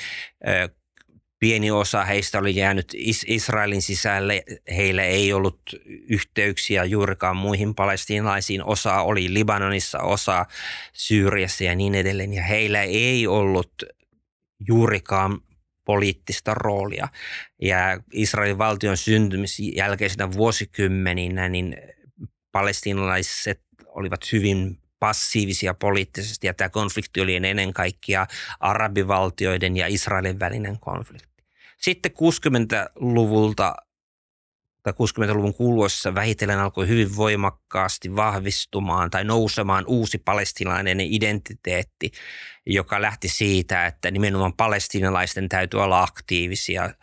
Pieni osa heistä oli jäänyt Israelin sisälle. Heillä ei ollut yhteyksiä juurikaan muihin palestiinalaisiin. Osa oli Libanonissa, osa Syyriassa ja niin edelleen. Ja heillä ei ollut juurikaan poliittista roolia. Ja Israelin valtion syntymisen jälkeisenä vuosikymmeninä niin palestiinalaiset olivat hyvin passiivisia poliittisesti ja tämä konflikti oli ennen kaikkea arabivaltioiden ja Israelin välinen konflikti. Sitten 60-luvulta tai 60-luvun kuluessa vähitellen alkoi hyvin voimakkaasti vahvistumaan tai nousemaan uusi palestinalainen identiteetti, joka lähti siitä, että nimenomaan palestinalaisten täytyy olla aktiivisia –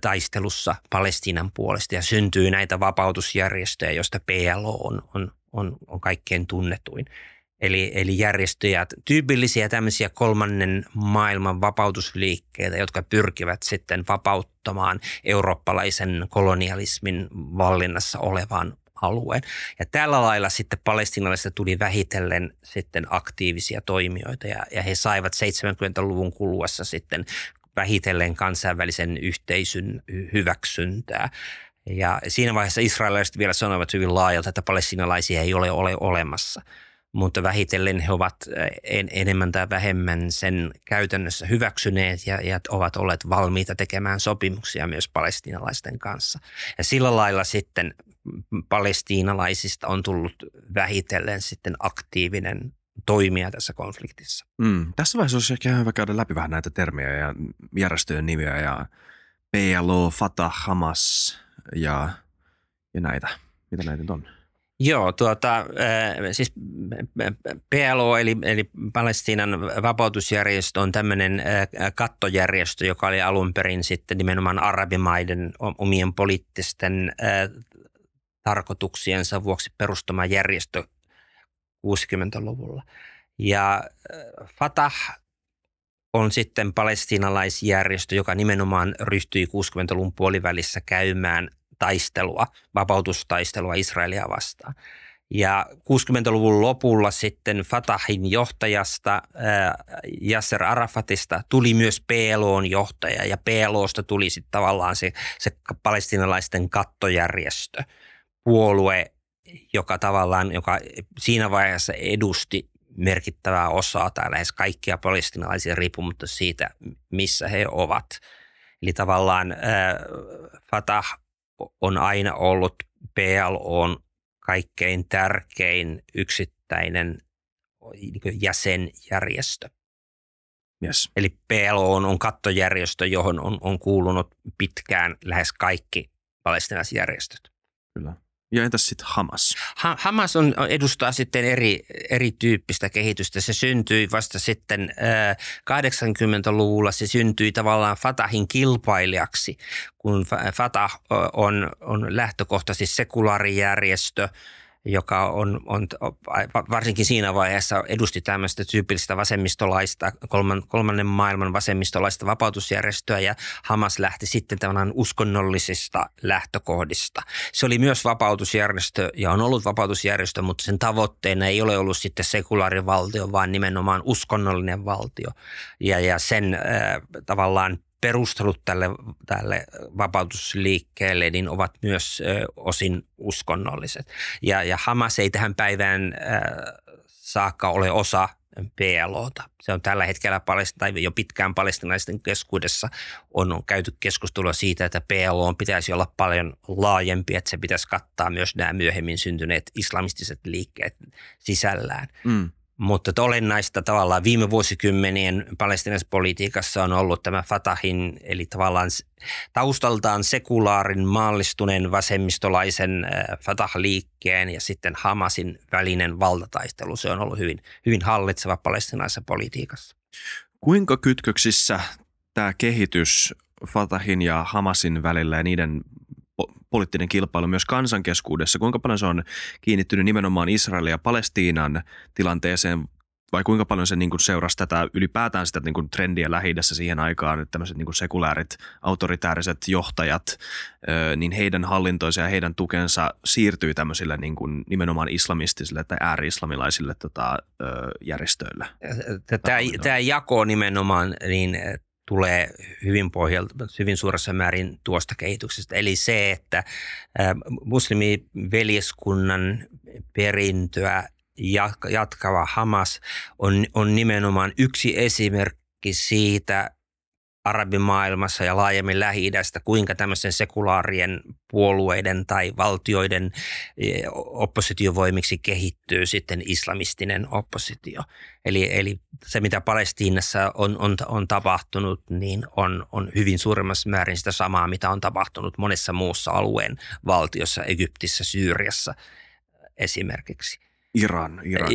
taistelussa Palestiinan puolesta ja syntyy näitä vapautusjärjestöjä, joista PLO on, on, on, on kaikkein tunnetuin. Eli, eli järjestöjä, tyypillisiä tämmöisiä kolmannen maailman vapautusliikkeitä, jotka pyrkivät sitten vapauttamaan eurooppalaisen kolonialismin vallinnassa olevan alueen. Ja tällä lailla sitten palestinalaisista tuli vähitellen sitten aktiivisia toimijoita ja, ja he saivat 70-luvun kuluessa sitten vähitellen kansainvälisen yhteisön hyväksyntää. Ja siinä vaiheessa israelilaiset vielä sanoivat hyvin laajalta, että palestinalaisia ei ole, ole olemassa. Mutta vähitellen he ovat en, enemmän tai vähemmän sen käytännössä hyväksyneet ja, ja ovat olleet valmiita tekemään sopimuksia myös palestinalaisten kanssa. Ja sillä lailla sitten palestiinalaisista on tullut vähitellen sitten aktiivinen toimia tässä konfliktissa. Mm. Tässä vaiheessa olisi ehkä hyvä käydä läpi vähän näitä termejä ja järjestöjen nimiä ja PLO, Fatah, Hamas ja, ja näitä. Mitä näitä on? Joo, tuota, äh, siis PLO eli, eli Palestiinan vapautusjärjestö on tämmöinen äh, kattojärjestö, joka oli alun perin sitten nimenomaan arabimaiden omien poliittisten äh, tarkoituksiensa vuoksi perustama järjestö 60-luvulla. Ja Fatah on sitten palestiinalaisjärjestö, joka nimenomaan ryhtyi 60-luvun puolivälissä käymään taistelua, vapautustaistelua Israelia vastaan. Ja 60-luvun lopulla sitten Fatahin johtajasta Yasser Arafatista tuli myös PLOn johtaja ja PLOsta tuli sitten tavallaan se, se palestinalaisten kattojärjestö, puolue, joka tavallaan, joka siinä vaiheessa edusti merkittävää osaa tai lähes kaikkia palestinalaisia riippumatta siitä, missä he ovat. Eli tavallaan äh, Fatah on aina ollut PLOn kaikkein tärkein yksittäinen niin jäsenjärjestö. Yes. Eli PLO on, on kattojärjestö, johon on, on kuulunut pitkään lähes kaikki palestinaisjärjestöt. Kyllä. Ja entäs sitten Hamas? Ha- Hamas on, edustaa sitten eri, erityyppistä kehitystä. Se syntyi vasta sitten äh, 80-luvulla. Se syntyi tavallaan Fatahin kilpailijaksi, kun Fatah on, on lähtökohtaisesti sekulaarijärjestö – joka on, on varsinkin siinä vaiheessa edusti tämmöistä tyypillistä vasemmistolaista, kolman, kolmannen maailman vasemmistolaista vapautusjärjestöä ja Hamas lähti sitten tämän uskonnollisista lähtökohdista. Se oli myös vapautusjärjestö ja on ollut vapautusjärjestö, mutta sen tavoitteena ei ole ollut sitten sekulaarivaltio, vaan nimenomaan uskonnollinen valtio. Ja, ja sen äh, tavallaan perustelut tälle, tälle vapautusliikkeelle niin ovat myös ö, osin uskonnolliset. Ja, ja Hamas ei tähän päivään ö, saakka ole osa PLOta. Se on tällä hetkellä tai jo pitkään palestinaisten keskuudessa on, käyty keskustelua siitä, että PLO pitäisi olla paljon laajempi, että se pitäisi kattaa myös nämä myöhemmin syntyneet islamistiset liikkeet sisällään. Mm. Mutta olennaista tavallaan viime vuosikymmenien palestinaispolitiikassa on ollut tämä Fatahin, eli tavallaan taustaltaan sekulaarin maallistuneen vasemmistolaisen äh, Fatah-liikkeen ja sitten Hamasin välinen valtataistelu. Se on ollut hyvin, hyvin hallitseva palestinaisessa politiikassa. Kuinka kytköksissä tämä kehitys Fatahin ja Hamasin välillä ja niiden poliittinen kilpailu myös kansankeskuudessa. Kuinka paljon se on kiinnittynyt nimenomaan Israelin ja Palestiinan tilanteeseen vai kuinka paljon se niin kuin seurasi tätä ylipäätään sitä niin kuin trendiä lähi siihen aikaan, että tämmöiset niin kuin sekulaarit, autoritääriset johtajat, niin heidän hallintoinsa ja heidän tukensa siirtyi tämmöisille niin kuin nimenomaan islamistisille tai ääri-islamilaisille tota, järjestöille? Tämä, tämä jako nimenomaan, niin tulee hyvin pohjalta, hyvin suuressa määrin tuosta kehityksestä. Eli se, että muslimiveljeskunnan perintöä jatkava Hamas on, on nimenomaan yksi esimerkki siitä, arabimaailmassa ja laajemmin lähi kuinka tämmöisen sekulaarien puolueiden tai valtioiden e, oppositiovoimiksi kehittyy sitten islamistinen oppositio. Eli, eli se, mitä Palestiinassa on, on, on tapahtunut, niin on, on hyvin suuremmassa määrin sitä samaa, mitä on tapahtunut monessa muussa alueen valtiossa, Egyptissä, Syyriassa esimerkiksi. Iran, Irak.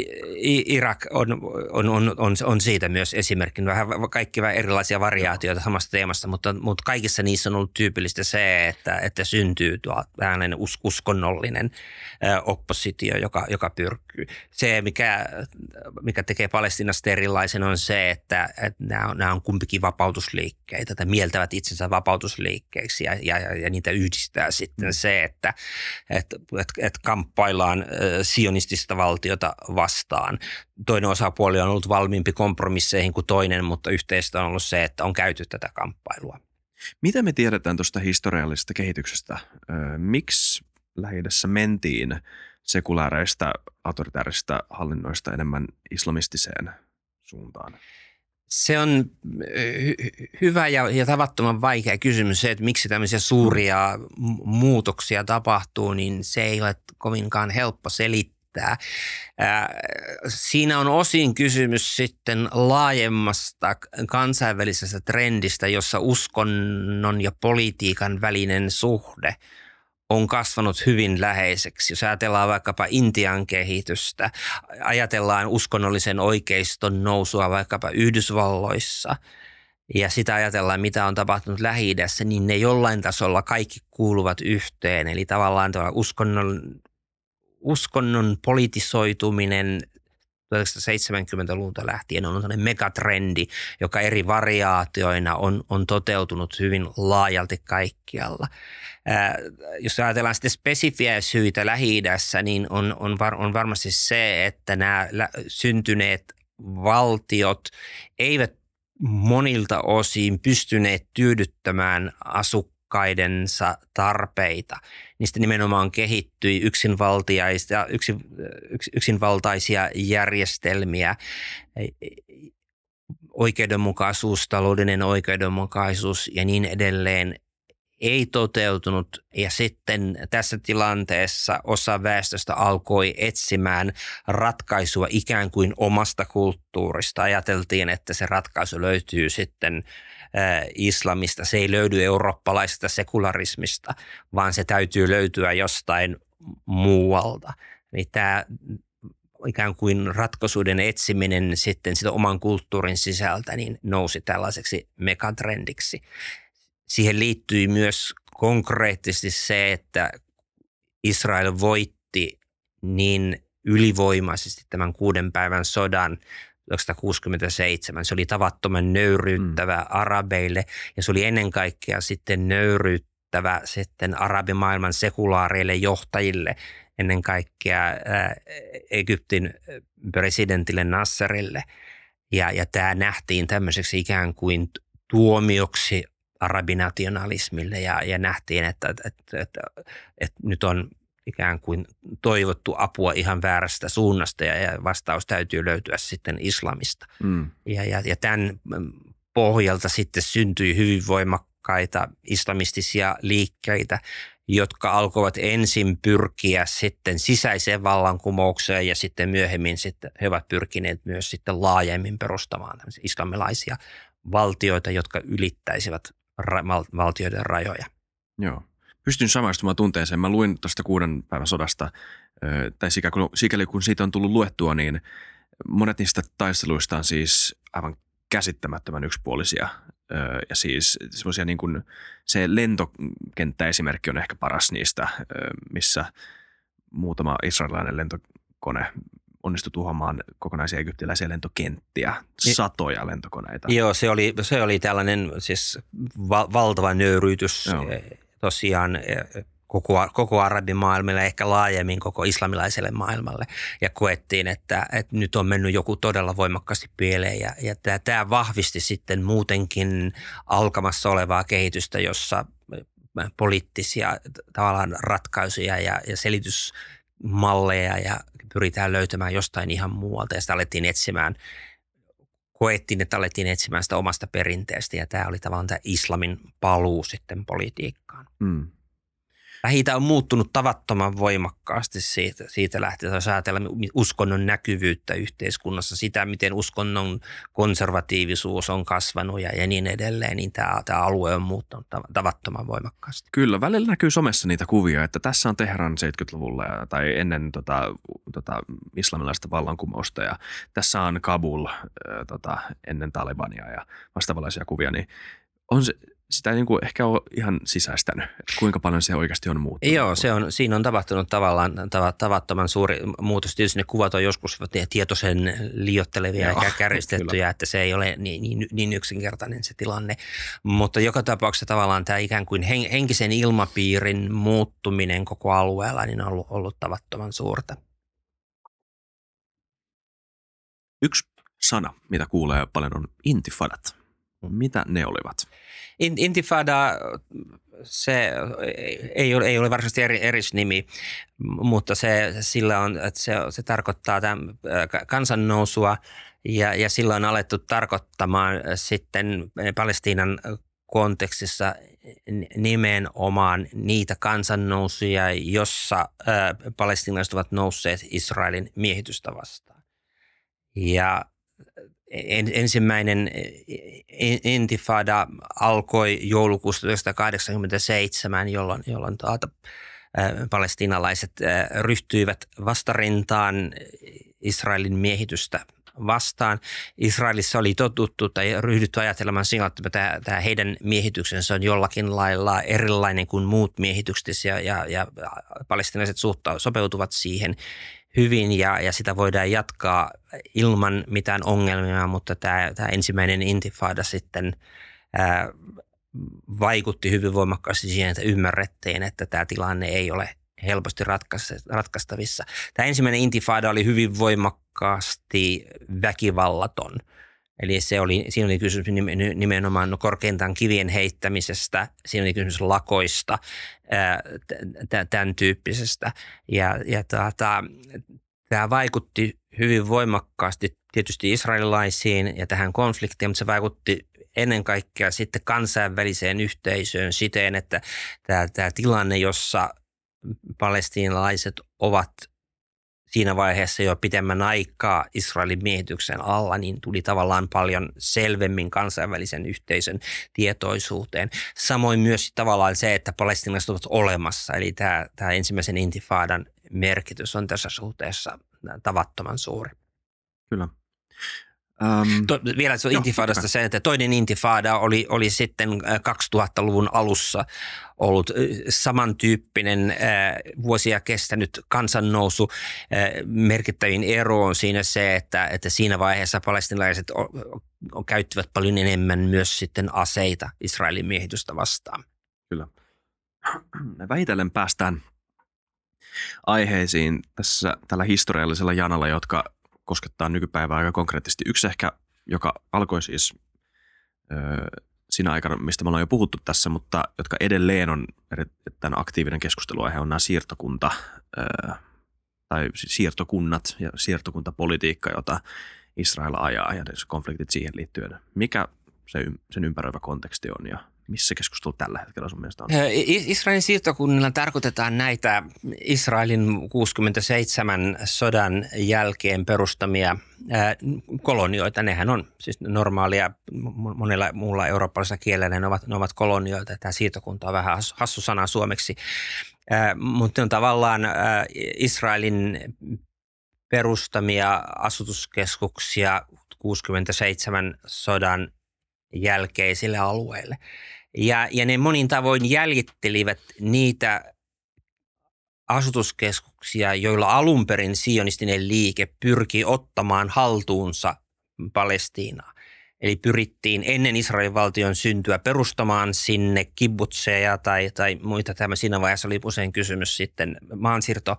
Irak on, on, on, on, on siitä myös esimerkki. Vähän kaikki vähän erilaisia variaatioita samasta teemasta, mutta, mutta kaikissa niissä on ollut tyypillistä se, että, että syntyy tuo tällainen uskonnollinen oppositio, joka, joka pyrkyy. Se, mikä, mikä tekee Palestinasta erilaisen, on se, että, että nämä, on, nämä on kumpikin vapautusliikkeitä tai mieltävät itsensä vapautusliikkeiksi ja, ja, ja niitä yhdistää sitten mm. se, että, että, että, että kamppaillaan sionistista valtiota vastaan. Toinen osapuoli on ollut valmiimpi kompromisseihin kuin toinen, mutta yhteistä on ollut se, että on käyty tätä kamppailua. Mitä me tiedetään tuosta historiallisesta kehityksestä? Miksi lähi mentiin sekulaareista autoritaarisista hallinnoista enemmän islamistiseen suuntaan? Se on hy- hyvä ja, ja tavattoman vaikea kysymys se, että miksi tämmöisiä suuria muutoksia tapahtuu, niin se ei ole kovinkaan helppo selittää riittää. Siinä on osin kysymys sitten laajemmasta kansainvälisestä trendistä, jossa uskonnon ja politiikan välinen suhde on kasvanut hyvin läheiseksi. Jos ajatellaan vaikkapa Intian kehitystä, ajatellaan uskonnollisen oikeiston nousua vaikkapa Yhdysvalloissa – ja sitä ajatellaan, mitä on tapahtunut lähi niin ne jollain tasolla kaikki kuuluvat yhteen. Eli tavallaan uskonnon, uskonnon politisoituminen 1970-luvulta lähtien on sellainen megatrendi, joka eri variaatioina on, on toteutunut hyvin laajalti kaikkialla. jos ajatellaan sitten spesifiä syitä lähi niin on, on, var, on varmasti se, että nämä syntyneet valtiot eivät monilta osin pystyneet tyydyttämään asukkaidensa tarpeita. Niistä nimenomaan kehittyi yksinvaltaisia, yksin, yksinvaltaisia järjestelmiä, oikeudenmukaisuus, taloudellinen oikeudenmukaisuus ja niin edelleen ei toteutunut ja sitten tässä tilanteessa osa väestöstä alkoi etsimään ratkaisua ikään kuin omasta kulttuurista. Ajateltiin, että se ratkaisu löytyy sitten islamista. Se ei löydy eurooppalaisesta sekularismista, vaan se täytyy löytyä jostain muualta. Niin tämä ikään kuin ratkaisuiden etsiminen sitten sitä oman kulttuurin sisältä niin nousi tällaiseksi megatrendiksi siihen liittyi myös konkreettisesti se, että Israel voitti niin ylivoimaisesti tämän kuuden päivän sodan 1967. Se oli tavattoman nöyryyttävä mm. arabeille ja se oli ennen kaikkea sitten nöyryyttävä sitten arabimaailman sekulaareille johtajille, ennen kaikkea Egyptin presidentille Nasserille. Ja, ja tämä nähtiin tämmöiseksi ikään kuin tuomioksi arabinationalismille ja, ja nähtiin, että, että, että, että, että nyt on ikään kuin toivottu apua ihan väärästä suunnasta ja, vastaus täytyy löytyä sitten islamista. Mm. Ja, ja, ja tämän pohjalta sitten syntyi hyvin voimakkaita islamistisia liikkeitä, jotka alkoivat ensin pyrkiä sitten sisäiseen vallankumoukseen ja sitten myöhemmin sitten he ovat pyrkineet myös sitten laajemmin perustamaan islamilaisia valtioita, jotka ylittäisivät ra- valtioiden rajoja. Joo. Pystyn samaistumaan tunteeseen. Mä luin tuosta kuuden päivän sodasta, tai sikäli kun siitä on tullut luettua, niin monet niistä taisteluista on siis aivan käsittämättömän yksipuolisia. Ja siis semmoisia niin kuin, se lentokenttäesimerkki on ehkä paras niistä, missä muutama israelilainen lentokone onnistui tuhoamaan kokonaisia egyptiläisiä lentokenttiä, satoja lentokoneita. Joo, se oli, se oli tällainen siis va- valtava nöyryytys Joo. Tosiaan eh, koko, koko arabimaailmalle, ehkä laajemmin koko islamilaiselle maailmalle. Ja koettiin, että, että nyt on mennyt joku todella voimakkaasti pieleen. Ja, ja tämä, tämä vahvisti sitten muutenkin alkamassa olevaa kehitystä, jossa eh, poliittisia tavallaan ratkaisuja ja, ja selitysmalleja ja pyritään löytämään jostain ihan muualta ja sitä alettiin etsimään, koettiin, että alettiin etsimään sitä omasta perinteestä ja tämä oli tavallaan tämä islamin paluu sitten politiikkaan. Mm lähi on muuttunut tavattoman voimakkaasti siitä, siitä lähtien, jos ajatellaan uskonnon näkyvyyttä yhteiskunnassa, sitä miten uskonnon konservatiivisuus on kasvanut ja, ja niin edelleen, niin tämä, tämä alue on muuttunut tavattoman voimakkaasti. Kyllä, välillä näkyy somessa niitä kuvia, että tässä on Teheran 70-luvulla ja, tai ennen tota, tota, islamilaista vallankumousta ja tässä on Kabul tota, ennen Talibania ja vastaavanlaisia kuvia, niin on se, sitä ei niin kuin ehkä ole ihan sisäistänyt, että kuinka paljon se oikeasti on muuttunut. Joo, se on, siinä on tapahtunut tavallaan tavattoman suuri muutos. Tietysti ne kuvat on joskus tietoisen liottelevia ja kärjistettyjä, että se ei ole niin, niin, niin yksinkertainen se tilanne. Mutta joka tapauksessa tavallaan tämä ikään kuin henkisen ilmapiirin muuttuminen koko alueella niin on ollut, ollut tavattoman suurta. Yksi sana, mitä kuulee paljon, on intifadat. Mitä ne olivat? Intifada, se ei ole, ei ole varsinaisesti eri, erisnimi, mutta se, sillä on, että se, se tarkoittaa tämän kansannousua ja, ja sillä on alettu tarkoittamaan sitten Palestiinan kontekstissa nimenomaan niitä kansannousuja, jossa palestinalaiset ovat nousseet Israelin miehitystä vastaan. Ja ensimmäinen intifada alkoi joulukuusta 1987, jolloin, jolloin tuota, palestinalaiset ryhtyivät vastarintaan Israelin miehitystä vastaan. Israelissa oli totuttu tai ryhdytty ajattelemaan siinä, että tämä, tämä heidän miehityksensä on jollakin lailla erilainen kuin muut miehitykset ja, ja, ja palestinaiset suhta, sopeutuvat siihen hyvin ja, ja sitä voidaan jatkaa ilman mitään ongelmia, mutta tämä, tämä ensimmäinen intifada sitten ää, vaikutti hyvin voimakkaasti siihen, että ymmärrettiin, että tämä tilanne ei ole helposti ratkaistavissa. Tämä ensimmäinen intifada oli hyvin voimakkaasti väkivallaton. Eli se oli, siinä oli kysymys nimenomaan no korkeintaan kivien heittämisestä, siinä oli kysymys lakoista, tämän tyyppisestä. Ja, ja tuota, tämä vaikutti hyvin voimakkaasti tietysti israelilaisiin ja tähän konfliktiin, mutta se vaikutti ennen kaikkea sitten kansainväliseen yhteisöön siten, että tämä, tämä tilanne, jossa palestiinalaiset ovat siinä vaiheessa jo pitemmän aikaa Israelin miehityksen alla, niin tuli tavallaan paljon selvemmin kansainvälisen yhteisön tietoisuuteen. Samoin myös tavallaan se, että palestinalaiset ovat olemassa, eli tämä, tämä ensimmäisen intifadan merkitys on tässä suhteessa tavattoman suuri. Kyllä. Um, to, vielä se intifadasta se, että toinen intifada oli, oli sitten 2000-luvun alussa ollut samantyyppinen äh, vuosia kestänyt kansannousu. Äh, merkittävin ero on siinä se, että, että siinä vaiheessa palestinalaiset o, o, käyttivät paljon enemmän myös sitten aseita Israelin miehitystä vastaan. Kyllä. Vähitellen päästään aiheisiin tässä tällä historiallisella janalla, jotka koskettaa nykypäivää aika konkreettisesti. Yksi ehkä, joka alkoi siis ö, siinä aikana, mistä me ollaan jo puhuttu tässä, mutta jotka edelleen on erittäin aktiivinen keskusteluaihe, on nämä siirtokunta ö, tai siis siirtokunnat ja siirtokuntapolitiikka, jota Israel ajaa ja konfliktit siihen liittyen. Mikä se, sen ympäröivä konteksti on ja missä keskustelu tällä hetkellä sun mielestä on? Israelin siirtokunnilla tarkoitetaan näitä Israelin 67 sodan jälkeen perustamia kolonioita. Nehän on siis normaalia, monella muulla eurooppalaisella kielellä ne ovat, ne ovat kolonioita. Tämä siirtokunta on vähän hassu sana suomeksi. Mutta on tavallaan Israelin perustamia asutuskeskuksia 67 sodan jälkeisille alueille. Ja, ja ne monin tavoin jäljittelivät niitä asutuskeskuksia, joilla alun perin sionistinen liike pyrki ottamaan haltuunsa Palestiinaa. Eli pyrittiin ennen Israelin valtion syntyä perustamaan sinne kibbutseja tai, tai muita. Tämä siinä vaiheessa oli usein kysymys sitten maansiirto-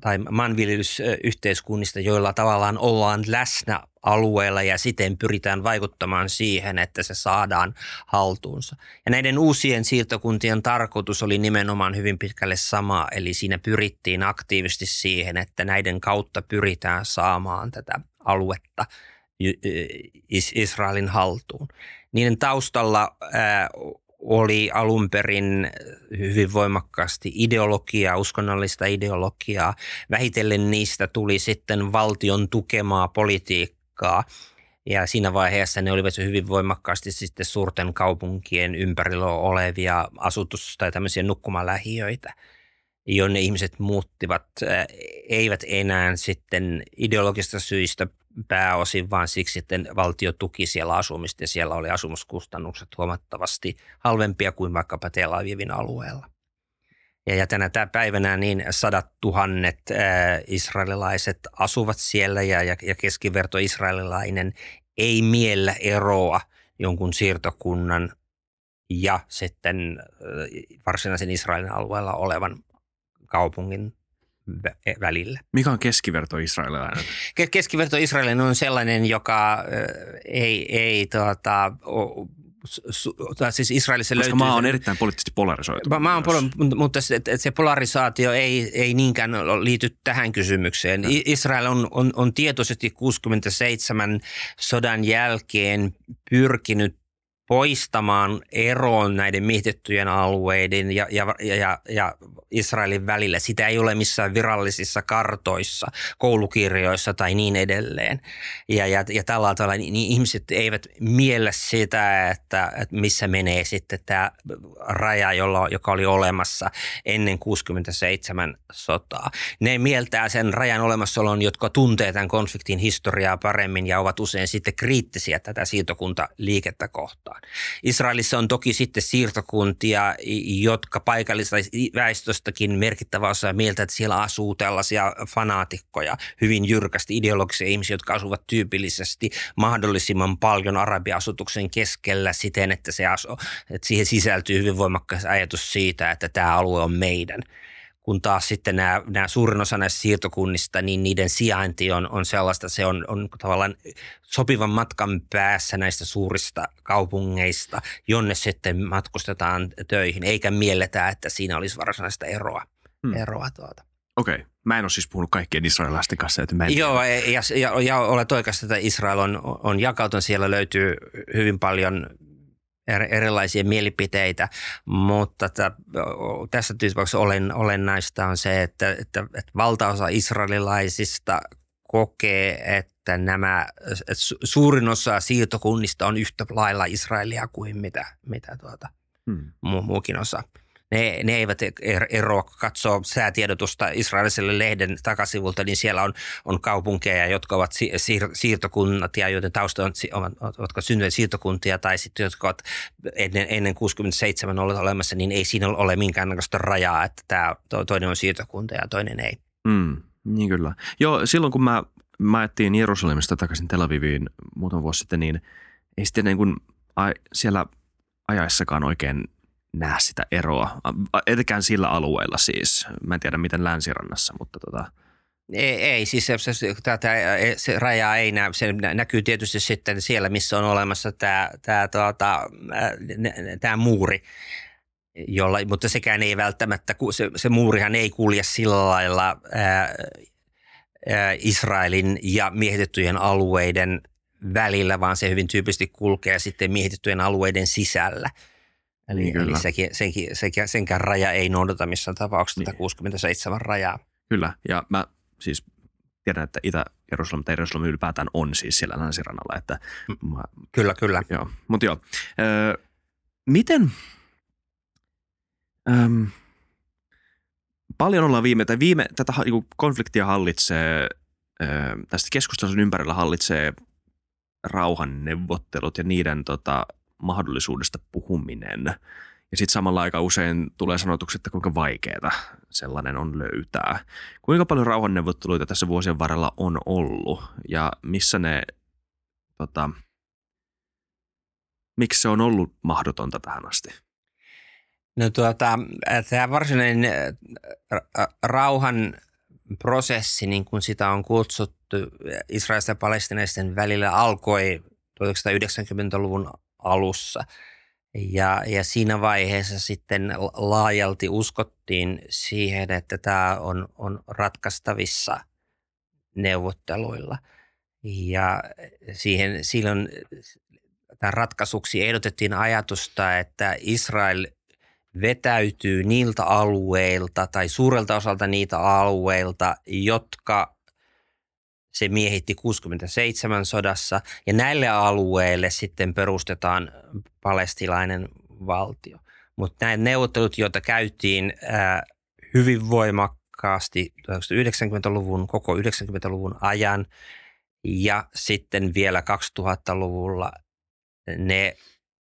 tai maanviljelysyhteiskunnista, joilla tavallaan ollaan läsnä alueella ja siten pyritään vaikuttamaan siihen, että se saadaan haltuunsa. Ja näiden uusien siirtokuntien tarkoitus oli nimenomaan hyvin pitkälle sama, eli siinä pyrittiin aktiivisesti siihen, että näiden kautta pyritään saamaan tätä aluetta – Israelin haltuun. Niiden taustalla oli alun perin hyvin voimakkaasti ideologiaa, uskonnollista ideologiaa. Vähitellen niistä tuli sitten valtion tukemaa politiikkaa. Ja siinä vaiheessa ne olivat hyvin voimakkaasti sitten suurten kaupunkien ympärillä olevia asutus- tai tämmöisiä nukkumalähiöitä – jonne ihmiset muuttivat, eivät enää sitten ideologista syistä pääosin, vaan siksi, että valtio tuki siellä asumista ja siellä oli asumuskustannukset huomattavasti halvempia kuin vaikkapa Tel Avivin alueella. Ja, ja tänä päivänä niin sadat tuhannet ää, israelilaiset asuvat siellä ja, ja, ja keskiverto israelilainen ei miellä eroa jonkun siirtokunnan ja sitten varsinaisen Israelin alueella olevan kaupungin välillä. Mikä on keskiverto israelilainen? Keskiverto israelilainen on sellainen, joka ei, ei tuota, siis Israelissa Koska löytyy... maa on erittäin poliittisesti polarisoitu. Maa on, polo- mutta se, se polarisaatio ei, ei niinkään liity tähän kysymykseen. No. Israel on, on, on tietoisesti 67 sodan jälkeen pyrkinyt poistamaan eroon näiden miehitettyjen alueiden ja, ja, ja, ja Israelin välillä. Sitä ei ole missään virallisissa kartoissa, koulukirjoissa tai niin edelleen. Ja, ja, ja tällä tavalla niin, niin ihmiset eivät miellä sitä, että, että missä menee sitten tämä raja, jolla, joka oli olemassa ennen 67 sotaa. Ne mieltää sen rajan olemassaolon, jotka tuntee tämän konfliktin historiaa paremmin ja ovat usein sitten kriittisiä tätä siirtokuntaliikettä kohtaan. Mukaan. Israelissa on toki sitten siirtokuntia, jotka paikallisesta väestöstäkin merkittävä osa mieltä, että siellä asuu tällaisia fanaatikkoja, hyvin jyrkästi ideologisia ihmisiä, jotka asuvat tyypillisesti mahdollisimman paljon arabiasutuksen keskellä siten, että, se asu, että siihen sisältyy hyvin voimakkaas ajatus siitä, että tämä alue on meidän – kun taas sitten nämä, nämä suurin osa näistä siirtokunnista, niin niiden sijainti on, on sellaista, se on, on tavallaan sopivan matkan päässä näistä suurista kaupungeista, jonne sitten matkustetaan töihin, eikä mielletä, että siinä olisi varsinaista eroa. Hmm. eroa tuota. Okei. Okay. Mä en ole siis puhunut kaikkien israelilaisten kanssa. Että mä en Joo, ja, ja, ja olet oikeassa, että Israel on, on jakautunut. Siellä löytyy hyvin paljon erilaisia mielipiteitä, mutta tässä tapauksessa olen, olennaista on se, että, että, että valtaosa israelilaisista kokee, että nämä, että suurin osa siirtokunnista on yhtä lailla Israelia kuin mitä, mitä tuota, hmm. muukin osa ne, ne eivät er, eroa, kun katsoo säätiedotusta israeliselle lehden takasivulta, niin siellä on, on kaupunkeja, jotka ovat siir, siirtokunnat ja joiden tausta on, ovat, syntyneet siirtokuntia tai sitten jotka ovat ennen, ennen 67 olleet olemassa, niin ei siinä ole minkäännäköistä rajaa, että tämä toinen on siirtokunta ja toinen ei. Mm, niin kyllä. Joo, silloin kun mä, mä ajettiin Jerusalemista takaisin Tel Aviviin muutama vuosi sitten, niin ei sitten niin kuin, a, siellä ajaessakaan oikein näe sitä eroa, etenkään sillä alueella siis. Mä en tiedä miten länsirannassa, mutta tota. Ei, ei siis se, se, tätä, se raja ei näy. Se näkyy tietysti sitten siellä, missä on olemassa tämä, tämä, tuota, tämä muuri, jolla, mutta sekään ei välttämättä, se, se muurihan ei kulje sillä lailla ää, ää, Israelin ja miehitettyjen alueiden välillä, vaan se hyvin tyypillisesti kulkee sitten miehitettyjen alueiden sisällä – Eli, niin eli sekin, senkin, sekin, senkään raja ei noudata missään tapauksessa niin. tätä 67 rajaa. Kyllä, ja mä siis tiedän, että Itä-Jerusalem tai Jerusalem ylipäätään on siis siellä länsirannalla. Että mm. mä, kyllä, kyllä. Joo, mutta joo. Ö, miten, öm, paljon ollaan viime, tai viime, tätä niin konfliktia hallitsee, tästä keskustelun ympärillä hallitsee rauhanneuvottelut ja niiden tota, mahdollisuudesta puhuminen. Ja sitten samalla aika usein tulee sanotukset, että kuinka vaikeaa sellainen on löytää. Kuinka paljon rauhanneuvotteluita tässä vuosien varrella on ollut ja missä ne, tota, miksi se on ollut mahdotonta tähän asti? No tuota, tämä varsinainen rauhan prosessi, niin kuin sitä on kutsuttu Israelista ja palestinaisten välillä, alkoi 1990-luvun alussa. Ja, ja siinä vaiheessa sitten laajalti uskottiin siihen, että tämä on, on ratkaistavissa neuvotteluilla. Ja siihen silloin tämän ratkaisuksi ehdotettiin ajatusta, että Israel vetäytyy niiltä alueilta tai suurelta osalta niitä alueilta, jotka se miehitti 67 sodassa ja näille alueille sitten perustetaan palestilainen valtio. Mutta nämä neuvottelut, joita käytiin ää, hyvin voimakkaasti 1990-luvun, koko 90-luvun ajan ja sitten vielä 2000-luvulla ne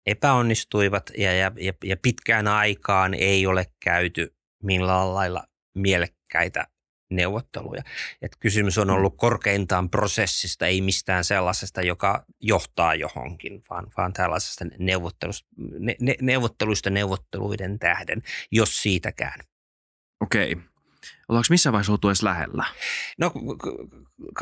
epäonnistuivat ja, ja, ja pitkään aikaan ei ole käyty millään lailla mielekkäitä neuvotteluja. Et kysymys on ollut korkeintaan prosessista, ei mistään sellaisesta, joka johtaa johonkin, vaan, vaan tällaisesta neuvottelusta, ne, ne, neuvotteluista neuvotteluiden tähden, jos siitäkään. Okei. Ollaanko missään vaiheessa oltu edes lähellä? No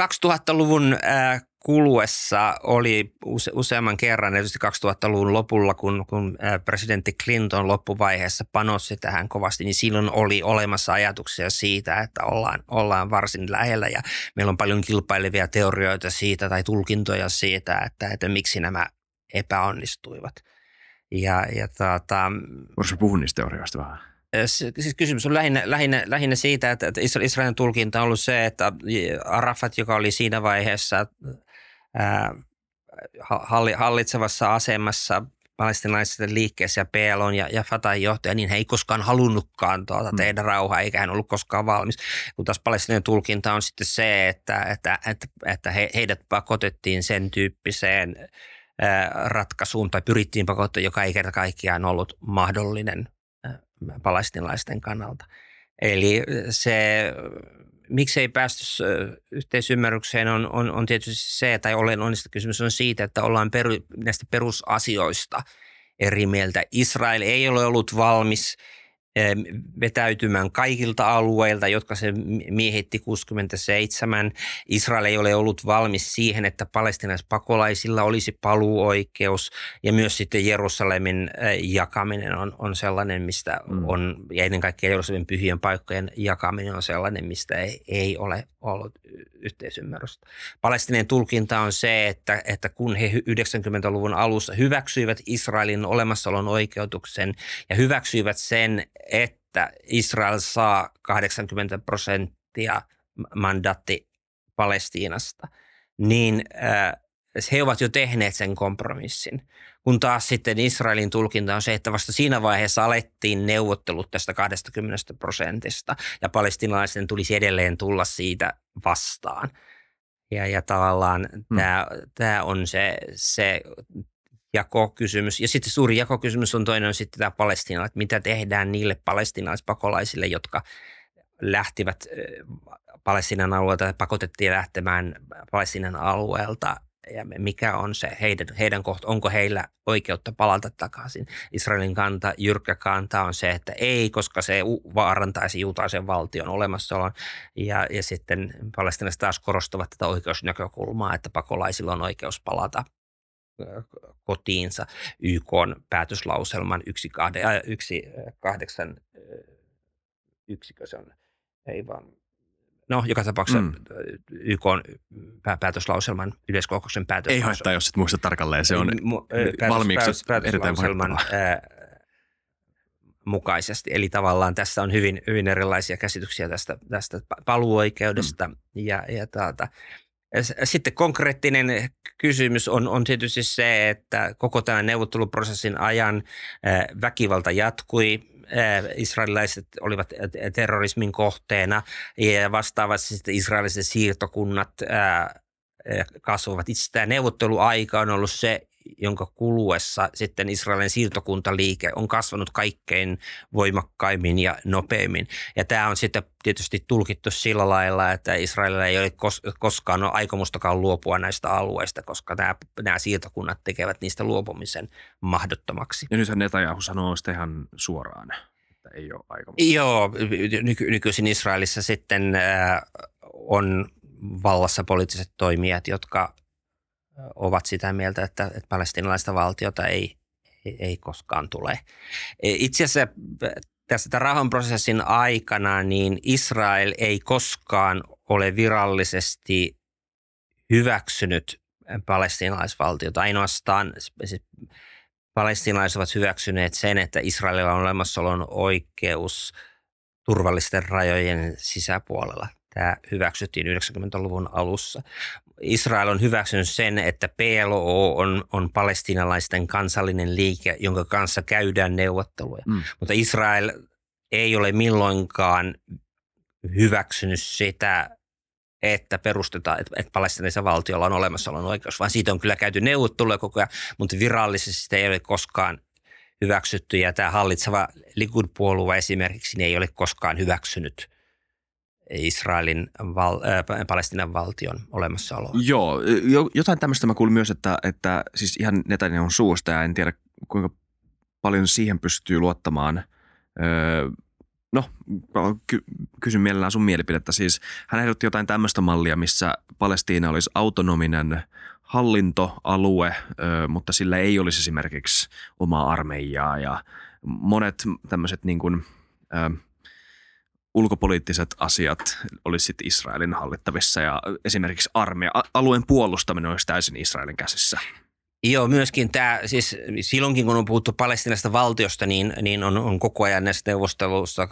2000-luvun äh, kuluessa oli use, useamman kerran, erityisesti 2000-luvun lopulla, kun, kun äh, presidentti Clinton loppuvaiheessa panossi tähän kovasti, niin silloin oli olemassa ajatuksia siitä, että ollaan, ollaan varsin lähellä ja meillä on paljon kilpailevia teorioita siitä tai tulkintoja siitä, että, että miksi nämä epäonnistuivat. Ja, ja tuota, Voisi puhua niistä teorioista vähän? Siis kysymys on lähinnä, lähinnä, lähinnä siitä, että, Israelin tulkinta on ollut se, että Arafat, joka oli siinä vaiheessa ää, hallitsevassa asemassa palestinaisten liikkeessä ja PLO ja, ja Fatahin johtaja, niin he ei koskaan halunnutkaan tuota mm. tehdä rauhaa, eikä hän ollut koskaan valmis. Kun taas palestinainen tulkinta on sitten se, että, että, että, että he, heidät pakotettiin sen tyyppiseen ratkaisuun tai pyrittiin pakottaa, joka ei kerta kaikkiaan ollut mahdollinen palestinalaisten kannalta. Eli se, miksi ei päästy yhteisymmärrykseen on, on, on tietysti se, tai onnista kysymys on siitä, että ollaan peru, näistä perusasioista eri mieltä. Israel ei ole ollut valmis – vetäytymään kaikilta alueilta, jotka se miehitti 67. Israel ei ole ollut valmis siihen, että palestinaispakolaisilla olisi paluuoikeus ja myös sitten Jerusalemin jakaminen on, on sellainen, mistä mm. on, ja ennen kaikkea Jerusalemin pyhien paikkojen jakaminen on sellainen, mistä ei, ei ole ollut yhteisymmärrystä. Palestinen tulkinta on se, että, että kun he 90-luvun alussa hyväksyivät Israelin olemassaolon oikeutuksen ja hyväksyivät sen, että Israel saa 80 prosenttia mandaatti Palestiinasta, niin äh, he ovat jo tehneet sen kompromissin. Kun taas sitten Israelin tulkinta on se, että vasta siinä vaiheessa alettiin neuvottelut tästä 20 prosentista ja palestinalaisten tulisi edelleen tulla siitä vastaan. Ja, ja tavallaan tämä, tämä on se, se jakokysymys. Ja sitten suuri jakokysymys on toinen on sitten tämä Palestina, että mitä tehdään niille palestinaispakolaisille, jotka lähtivät Palestinan alueelta, pakotettiin lähtemään Palestinan alueelta ja mikä on se heidän, heidän kohta, onko heillä oikeutta palata takaisin. Israelin kanta, jyrkkä kanta on se, että ei, koska se vaarantaisi juutaisen valtion olemassaolon. Ja, ja sitten palestinaiset taas korostavat tätä oikeusnäkökulmaa, että pakolaisilla on oikeus palata kotiinsa YK päätöslauselman yksi, kahde, äh, yksi kahdeksan yksikö se on, ei vaan No, joka tapauksessa mm. YK on päätöslauselman, yleiskokouksen päätöslauselman. Ei haittaa, jos et muista tarkalleen, se on päätös, valmiiksi päätös, erittäin mukaisesti. Eli tavallaan tässä on hyvin, hyvin erilaisia käsityksiä tästä, tästä paluuoikeudesta. Mm. Ja, ja taata. Sitten konkreettinen kysymys on, on tietysti se, että koko tämän neuvotteluprosessin ajan väkivalta jatkui israelilaiset olivat terrorismin kohteena ja vastaavasti sitten israeliset siirtokunnat kasvavat. Itse tämä neuvotteluaika on ollut se, jonka kuluessa sitten Israelin siirtokuntaliike on kasvanut kaikkein voimakkaimmin ja nopeimmin. Ja tämä on sitten tietysti tulkittu sillä lailla, että Israelilla ei ole koskaan ole aikomustakaan luopua näistä alueista, koska nämä, nämä siirtokunnat tekevät niistä luopumisen mahdottomaksi. Ja nythän Netanyahu sanoo sitä ihan suoraan, että ei ole aikomusta. Joo, nyky- nykyisin Israelissa sitten äh, on vallassa poliittiset toimijat, jotka ovat sitä mieltä, että, että palestinalaista valtiota ei, ei, ei koskaan tule. E, itse asiassa tässä rauhanprosessin aikana niin Israel ei koskaan ole virallisesti hyväksynyt palestinalaisvaltiota. Ainoastaan siis palestinalaiset ovat hyväksyneet sen, että Israelilla on olemassaolon oikeus turvallisten rajojen sisäpuolella. Tämä hyväksyttiin 90-luvun alussa. Israel on hyväksynyt sen, että PLO on, on palestinalaisten kansallinen liike, jonka kanssa käydään neuvotteluja. Mm. Mutta Israel ei ole milloinkaan hyväksynyt sitä, että perustetaan, että, että palestinaisen valtiolla on olemassaolon oikeus, vaan siitä on kyllä käyty neuvotteluja koko ajan, mutta virallisesti sitä ei ole koskaan hyväksytty. Ja tämä hallitseva Likud-puolue esimerkiksi niin ei ole koskaan hyväksynyt – Israelin val, äh, Palestinan valtion olemassaoloa. Joo, jotain tämmöistä mä kuulin myös, että, että siis ihan Netanyahun suusta ja en tiedä kuinka paljon siihen pystyy luottamaan. Öö, no, ky- kysyn mielellään sun mielipidettä. Siis hän ehdotti jotain tämmöistä mallia, missä Palestiina olisi autonominen hallintoalue, öö, mutta sillä ei olisi esimerkiksi omaa armeijaa ja monet tämmöiset niin kuin, öö, ulkopoliittiset asiat olisi sitten Israelin hallittavissa ja esimerkiksi armeija, alueen puolustaminen olisi täysin Israelin käsissä. Joo, myöskin tämä, siis silloinkin kun on puhuttu palestinasta valtiosta, niin, niin on, on koko ajan näissä neuvosteluissa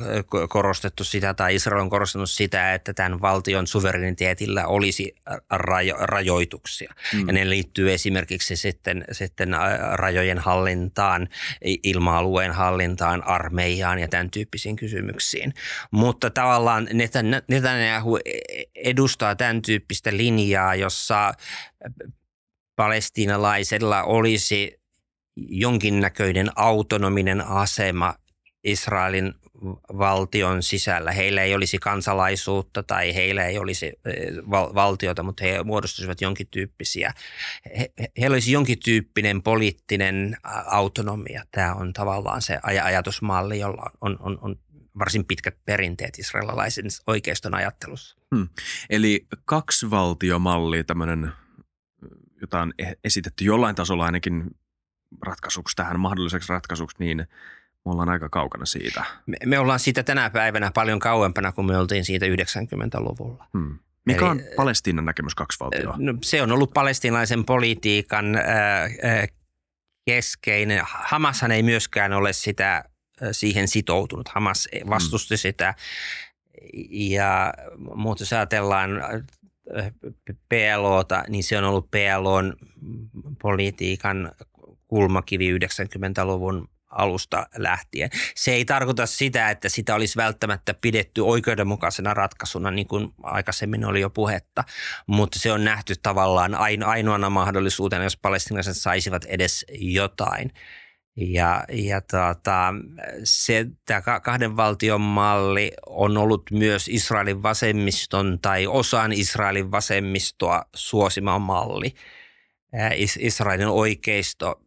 korostettu sitä, tai Israel on korostanut sitä, että tämän valtion suvereniteetillä olisi rajo, rajoituksia. Mm. Ja ne liittyy esimerkiksi sitten, sitten rajojen hallintaan, ilma-alueen hallintaan, armeijaan ja tämän tyyppisiin kysymyksiin. Mutta tavallaan Netanyahu edustaa tämän tyyppistä linjaa, jossa palestiinalaisella olisi jonkinnäköinen autonominen asema Israelin valtion sisällä. Heillä ei olisi kansalaisuutta tai heillä ei olisi eh, val- valtiota, mutta he muodostuisivat jonkin tyyppisiä. He, heillä olisi jonkin tyyppinen poliittinen autonomia. Tämä on tavallaan se aj- ajatusmalli, jolla on, on, on varsin pitkät perinteet israelilaisen oikeiston ajattelussa. Hmm. Eli kaksi valtiomalli, tämmöinen, jota on e-, esitetty jollain tasolla ainakin ratkaisuksi tähän mahdolliseksi ratkaisuksi, niin me ollaan aika kaukana siitä. Me, me ollaan siitä tänä päivänä paljon kauempana kuin me oltiin siitä 90-luvulla. Hmm. Mikä on Palestiinan näkemys kaksi valtioa? No, se on ollut palestiinalaisen politiikan äh, äh, keskeinen. Hamashan ei myöskään ole sitä siihen sitoutunut. Hamas vastusti hmm. sitä. Ja mutta jos ajatellaan PLOta, niin se on ollut PLOn politiikan kulmakivi 90-luvun alusta lähtien. Se ei tarkoita sitä, että sitä olisi välttämättä pidetty oikeudenmukaisena ratkaisuna, niin kuin aikaisemmin oli jo puhetta, mutta se on nähty tavallaan ainoana mahdollisuutena, jos palestinaiset saisivat edes jotain. Ja, ja tota, se, tämä kahden valtion malli on ollut myös Israelin vasemmiston tai osan Israelin vasemmistoa suosima malli. Israelin oikeisto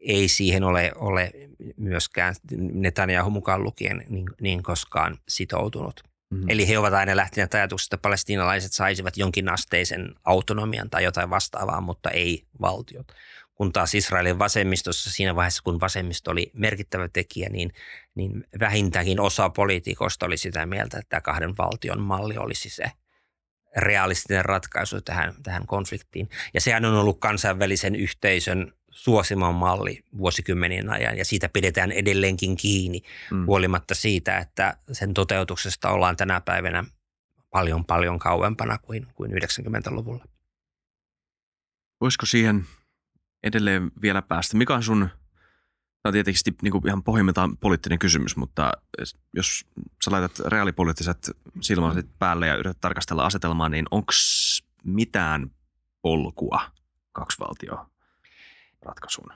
ei siihen ole, ole myöskään Netanyahu mukaan lukien niin, niin koskaan sitoutunut. Mm-hmm. Eli he ovat aina lähteneet ajatuksesta, että palestiinalaiset saisivat jonkinasteisen autonomian tai jotain vastaavaa, mutta ei valtiot. Kun taas Israelin vasemmistossa siinä vaiheessa, kun vasemmisto oli merkittävä tekijä, niin, niin vähintäänkin osa poliitikoista oli sitä mieltä, että tämä kahden valtion malli olisi se realistinen ratkaisu tähän, tähän konfliktiin. Ja sehän on ollut kansainvälisen yhteisön suosiman malli vuosikymmenien ajan ja siitä pidetään edelleenkin kiinni mm. huolimatta siitä, että sen toteutuksesta ollaan tänä päivänä paljon paljon kauempana kuin, kuin 90-luvulla. Voisiko siihen edelleen vielä päästä? Mikä on sun, tämä on tietysti niin kuin ihan pohjimmiltaan poliittinen kysymys, mutta jos sä laitat reaalipoliittiset silmälasit päälle ja yrität tarkastella asetelmaa, niin onko mitään polkua kaksi valtioa ratkaisun?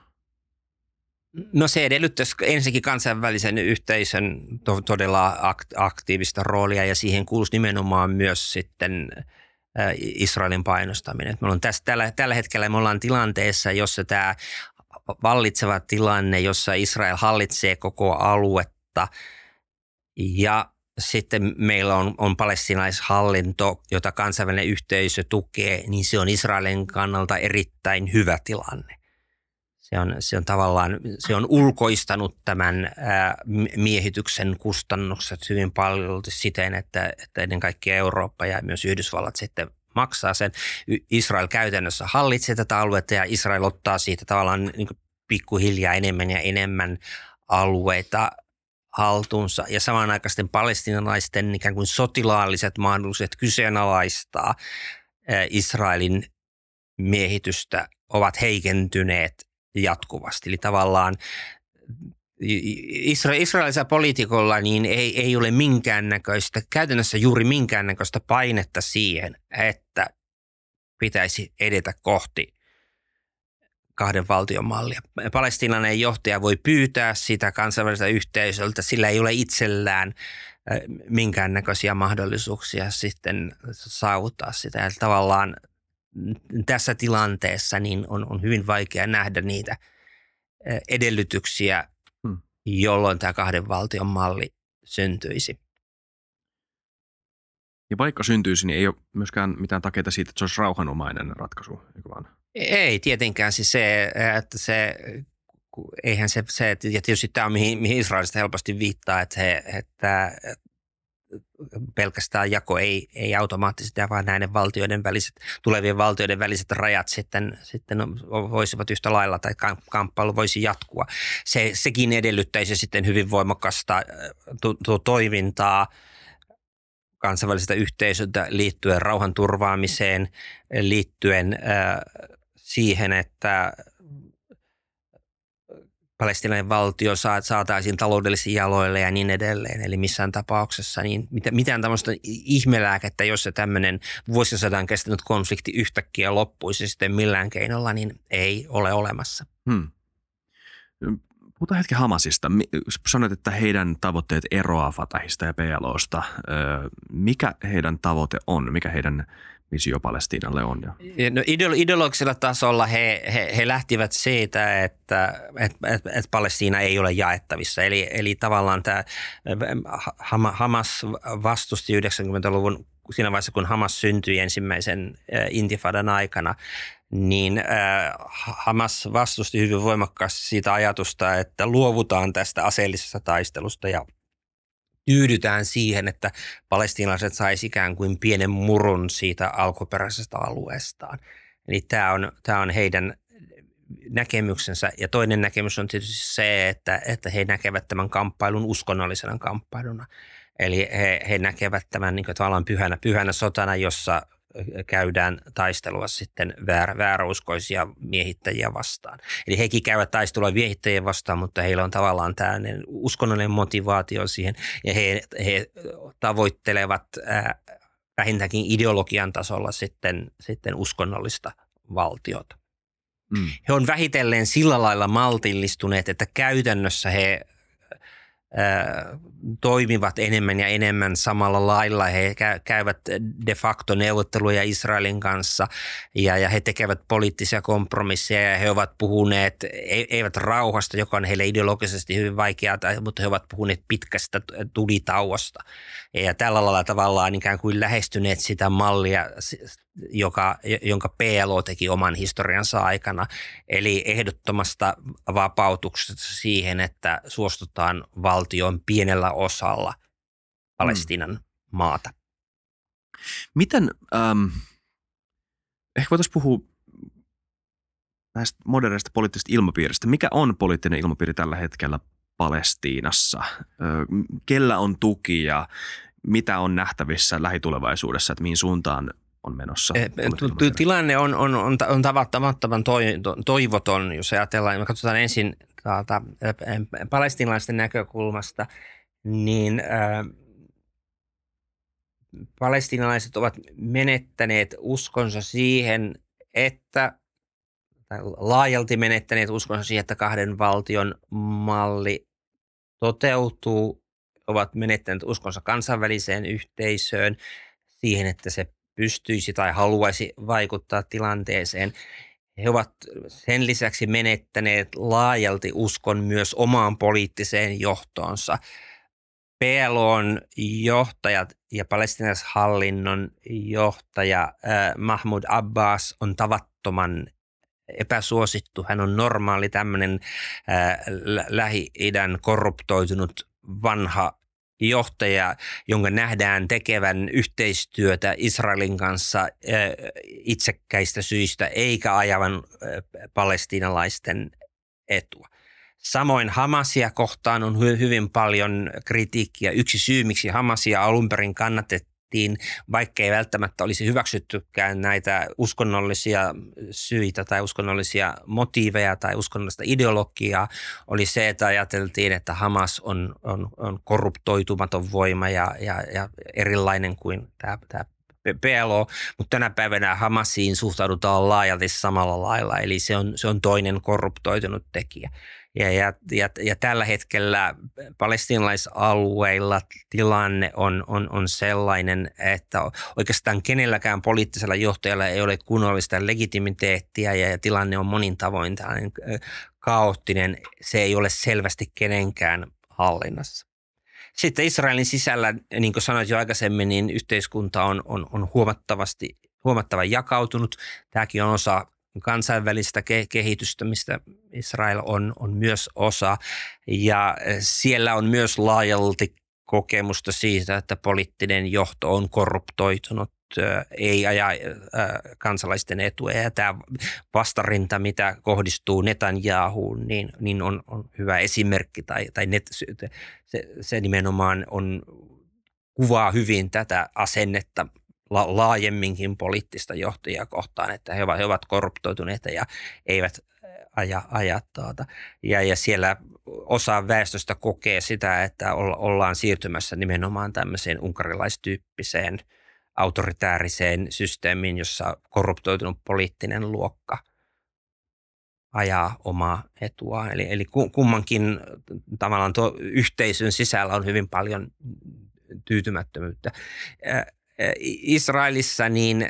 No se edellyttäisi ensinnäkin kansainvälisen yhteisön to- todella aktiivista roolia ja siihen kuuluisi nimenomaan myös sitten Israelin painostaminen. Me on tässä, tällä, tällä hetkellä me ollaan tilanteessa, jossa tämä vallitseva tilanne, jossa Israel hallitsee koko aluetta ja sitten meillä on, on palestinaishallinto, jota kansainvälinen yhteisö tukee, niin se on Israelin kannalta erittäin hyvä tilanne se on, se on tavallaan, se on ulkoistanut tämän miehityksen kustannukset hyvin paljon siten, että, että ennen kaikkea Eurooppa ja myös Yhdysvallat sitten maksaa sen. Israel käytännössä hallitsee tätä aluetta ja Israel ottaa siitä tavallaan niin pikkuhiljaa enemmän ja enemmän alueita haltuunsa ja samanaikaisesti palestinalaisten ikään kuin sotilaalliset mahdollisuudet kyseenalaistaa Israelin miehitystä ovat heikentyneet jatkuvasti. Eli tavallaan Isra- israelisella poliitikolla niin ei, ei ole minkäännäköistä, käytännössä juuri minkäännäköistä painetta siihen, että pitäisi edetä kohti kahden valtion mallia. Palestiinainen johtaja voi pyytää sitä kansainväliseltä yhteisöltä, sillä ei ole itsellään minkäännäköisiä mahdollisuuksia sitten saavuttaa sitä. Eli tavallaan tässä tilanteessa niin on, on hyvin vaikea nähdä niitä edellytyksiä, hmm. jolloin tämä kahden valtion malli syntyisi. Ja vaikka syntyisi, niin ei ole myöskään mitään takeita siitä, että se olisi rauhanomainen ratkaisu, eikö vaan? Ei tietenkään. Siis se, että se, eihän se, se ja tietysti tämä on mihin, mihin Israelista helposti viittaa, että, he, että pelkästään jako ei, ei automaattisesti, vaan näiden valtioiden väliset, tulevien valtioiden väliset rajat sitten, sitten voisivat yhtä lailla tai kamppailu voisi jatkua. Se, sekin edellyttäisi sitten hyvin voimakasta to, to, toimintaa kansainvälisestä yhteisöltä liittyen rauhanturvaamiseen, liittyen äh, siihen, että palestinainen valtio saataisiin taloudellisiin jaloille ja niin edelleen. Eli missään tapauksessa niin mitään tämmöistä ihmelääkettä, jos se tämmöinen vuosisadan kestänyt konflikti yhtäkkiä loppuisi sitten millään keinolla, niin ei ole olemassa. Hmm. Puhutaan hetken Hamasista. Sanoit, että heidän tavoitteet eroaa Fatahista ja PLOsta. Mikä heidän tavoite on? Mikä heidän visio Palestiinalle on? No ideologisella tasolla he, he, he lähtivät siitä, että et, et, et Palestiina ei ole jaettavissa. Eli, eli tavallaan tämä Hamas vastusti 90-luvun siinä vaiheessa, kun Hamas syntyi ensimmäisen intifadan aikana, niin Hamas vastusti hyvin voimakkaasti siitä ajatusta, että luovutaan tästä aseellisesta taistelusta ja tyydytään siihen, että palestiinalaiset saisi ikään kuin pienen murun siitä alkuperäisestä alueestaan. Eli tämä on, tämä on heidän näkemyksensä. Ja toinen näkemys on tietysti se, että, että he näkevät tämän kamppailun uskonnollisena kamppailuna. Eli he, he näkevät tämän niin kuin tavallaan pyhänä, pyhänä sotana, jossa käydään taistelua sitten väär, vääräuskoisia miehittäjiä vastaan. Eli hekin käyvät taistelua miehittäjiä vastaan, mutta heillä on tavallaan tämmöinen uskonnollinen motivaatio siihen ja he, he tavoittelevat äh, vähintäänkin ideologian tasolla sitten, sitten uskonnollista valtiota. Mm. He on vähitellen sillä lailla maltillistuneet, että käytännössä he toimivat enemmän ja enemmän samalla lailla. He käyvät de facto neuvotteluja Israelin kanssa ja, ja he tekevät poliittisia kompromisseja ja he ovat puhuneet, eivät rauhasta, joka on heille ideologisesti hyvin vaikeaa, mutta he ovat puhuneet pitkästä tulitauosta. Ja tällä lailla tavallaan ikään kuin lähestyneet sitä mallia joka, jonka PLO teki oman historiansa aikana, eli ehdottomasta vapautuksesta siihen, että suostutaan valtion pienellä osalla Palestinan mm. maata. Miten, ähm, ehkä voitaisiin puhua näistä modernista poliittisista ilmapiiristä. Mikä on poliittinen ilmapiiri tällä hetkellä Palestiinassa? Kellä on tuki ja mitä on nähtävissä lähitulevaisuudessa, että mihin suuntaan on menossa. Eh, tilanne on, on, on, on tavattoman toivoton, jos ajatellaan, me katsotaan ensin tuota, palestinalaisten näkökulmasta, niin äh, palestinalaiset ovat menettäneet uskonsa siihen, että tai laajalti menettäneet uskonsa siihen, että kahden valtion malli toteutuu, ovat menettäneet uskonsa kansainväliseen yhteisöön, siihen, että se pystyisi tai haluaisi vaikuttaa tilanteeseen. He ovat sen lisäksi menettäneet laajalti uskon myös omaan poliittiseen johtoonsa. PLOn johtajat ja palestinaishallinnon johtaja äh, Mahmoud Abbas on tavattoman epäsuosittu. Hän on normaali tämmöinen äh, Lähi-idän korruptoitunut vanha johtaja, jonka nähdään tekevän yhteistyötä Israelin kanssa itsekkäistä syistä, eikä ajavan palestiinalaisten etua. Samoin Hamasia kohtaan on hyvin paljon kritiikkiä. Yksi syy, miksi Hamasia alun perin kannatettiin, tehtiin, vaikka ei välttämättä olisi hyväksyttykään näitä uskonnollisia syitä tai uskonnollisia motiiveja tai uskonnollista ideologiaa, oli se, että ajateltiin, että Hamas on, on, on korruptoitumaton voima ja, ja, ja erilainen kuin tämä, tämä PLO, mutta tänä päivänä Hamasiin suhtaudutaan laajalti samalla lailla, eli se on, se on toinen korruptoitunut tekijä. Ja, ja, ja, ja tällä hetkellä palestinalaisalueilla tilanne on, on, on sellainen, että oikeastaan kenelläkään poliittisella johtajalla ei ole kunnollista legitimiteettiä ja, ja tilanne on monin tavoin tällainen kaoottinen. Se ei ole selvästi kenenkään hallinnassa. Sitten Israelin sisällä, niin kuin sanoit jo aikaisemmin, niin yhteiskunta on, on, on huomattavasti huomattavan jakautunut. Tämäkin on osa kansainvälistä kehitystä, mistä Israel on, on myös osa. Ja eh, siellä on myös laajalti kokemusta siitä, että poliittinen johto on korruptoitunut, eh, ei aja eh, kansalaisten etuja. Ja tämä vastarinta, mitä kohdistuu Netanyahuun, niin, niin on, on hyvä esimerkki. Tai, tai net, se, se nimenomaan on, kuvaa hyvin tätä asennetta la- laajemminkin poliittista johtajia kohtaan, että he ovat, he ovat korruptoituneita ja eivät ajaa. ajaa tuota. ja, ja siellä osa väestöstä kokee sitä, että ollaan siirtymässä nimenomaan tämmöiseen unkarilaistyyppiseen autoritääriseen systeemiin, jossa korruptoitunut poliittinen luokka ajaa omaa etua. Eli, eli kummankin tavallaan tuo yhteisön sisällä on hyvin paljon tyytymättömyyttä. Israelissa niin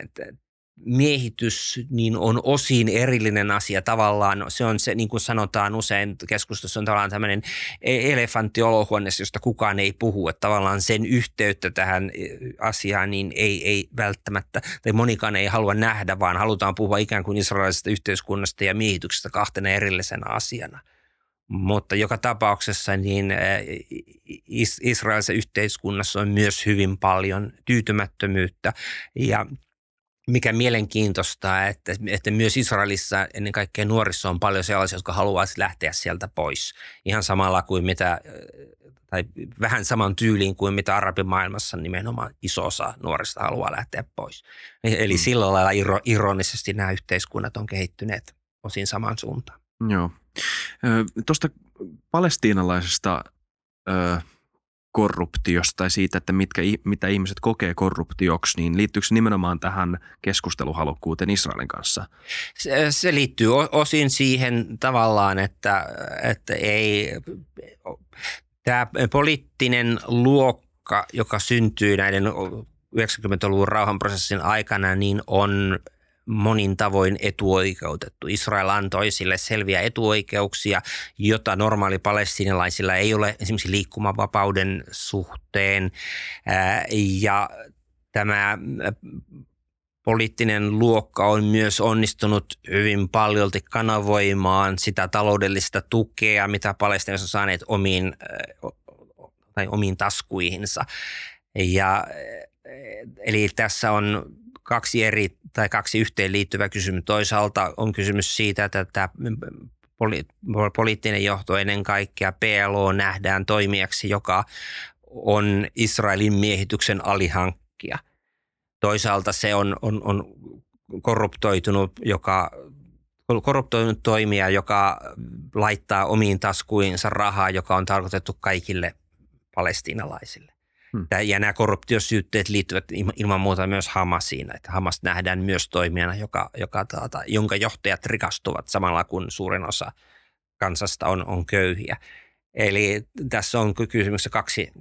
miehitys niin on osin erillinen asia tavallaan. Se on se, niin kuin sanotaan usein keskustelussa, on tavallaan tämmöinen e- elefantti olohuoneessa, josta kukaan ei puhu. Että tavallaan sen yhteyttä tähän e, asiaan niin ei, ei välttämättä, tai monikaan ei halua nähdä, vaan halutaan puhua ikään kuin israelisesta yhteiskunnasta ja miehityksestä kahtena erillisenä asiana. Mutta joka tapauksessa niin e, Israelissa yhteiskunnassa on myös hyvin paljon tyytymättömyyttä ja mikä mielenkiintoista, että, että myös Israelissa ennen kaikkea nuorissa on paljon sellaisia, jotka haluaisivat lähteä sieltä pois. Ihan samalla kuin mitä, tai vähän saman tyyliin kuin mitä arabimaailmassa nimenomaan iso osa nuorista haluaa lähteä pois. Eli hmm. sillä lailla ironisesti nämä yhteiskunnat on kehittyneet osin samaan suuntaan. Joo. Tuosta palestiinalaisesta korruptiosta tai siitä, että mitkä, mitä ihmiset kokee korruptioksi, niin liittyykö se nimenomaan tähän keskusteluhalukkuuteen Israelin kanssa? Se, se liittyy osin siihen tavallaan, että, että ei, tämä poliittinen luokka, joka syntyy näiden 90-luvun rauhanprosessin aikana, niin on monin tavoin etuoikeutettu. Israel antoi sille selviä etuoikeuksia, jota normaali palestinalaisilla ei ole esimerkiksi liikkumavapauden suhteen. Ja tämä poliittinen luokka on myös onnistunut hyvin paljolti kanavoimaan sitä taloudellista tukea, mitä palestinalaiset on saaneet omiin, tai omiin taskuihinsa. Ja, eli tässä on kaksi eri tai kaksi yhteenliittyvää kysymys. Toisaalta on kysymys siitä, että tämä poli- poliittinen johto ennen kaikkea PLO nähdään toimijaksi, joka on Israelin miehityksen alihankkija. Toisaalta se on, on, on korruptoitunut, joka korruptoitunut toimija, joka laittaa omiin taskuihinsa rahaa, joka on tarkoitettu kaikille palestiinalaisille. Hmm. Ja nämä korruptiosyytteet liittyvät ilman muuta myös Hamasiin. Että Hamas nähdään myös toimijana, joka, joka, tuota, jonka johtajat rikastuvat samalla kun suurin osa kansasta on, on köyhiä. Eli tässä on kysymyksessä kaksi,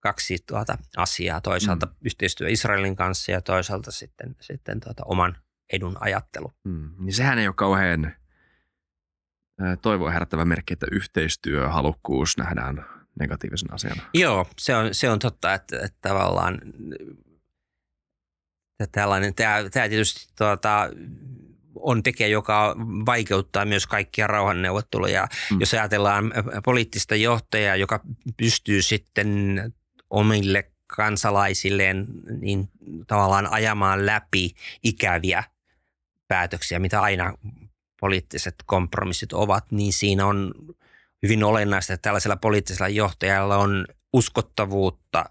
kaksi tuota asiaa. Toisaalta hmm. yhteistyö Israelin kanssa ja toisaalta sitten, sitten tuota oman edun ajattelu. Hmm. Niin sehän ei ole kauhean toivoa herättävä merkki, että yhteistyöhalukkuus nähdään negatiivisen asiana. Joo, se on, se on totta, että, että tavallaan että tällainen, tämä, tämä tietysti tuota, on tekijä, joka vaikeuttaa myös kaikkia rauhanneuvotteluja. Mm. Jos ajatellaan poliittista johtajaa, joka pystyy sitten omille kansalaisilleen niin tavallaan ajamaan läpi ikäviä päätöksiä, mitä aina poliittiset kompromissit ovat, niin siinä on hyvin olennaista, että tällaisella poliittisella johtajalla on uskottavuutta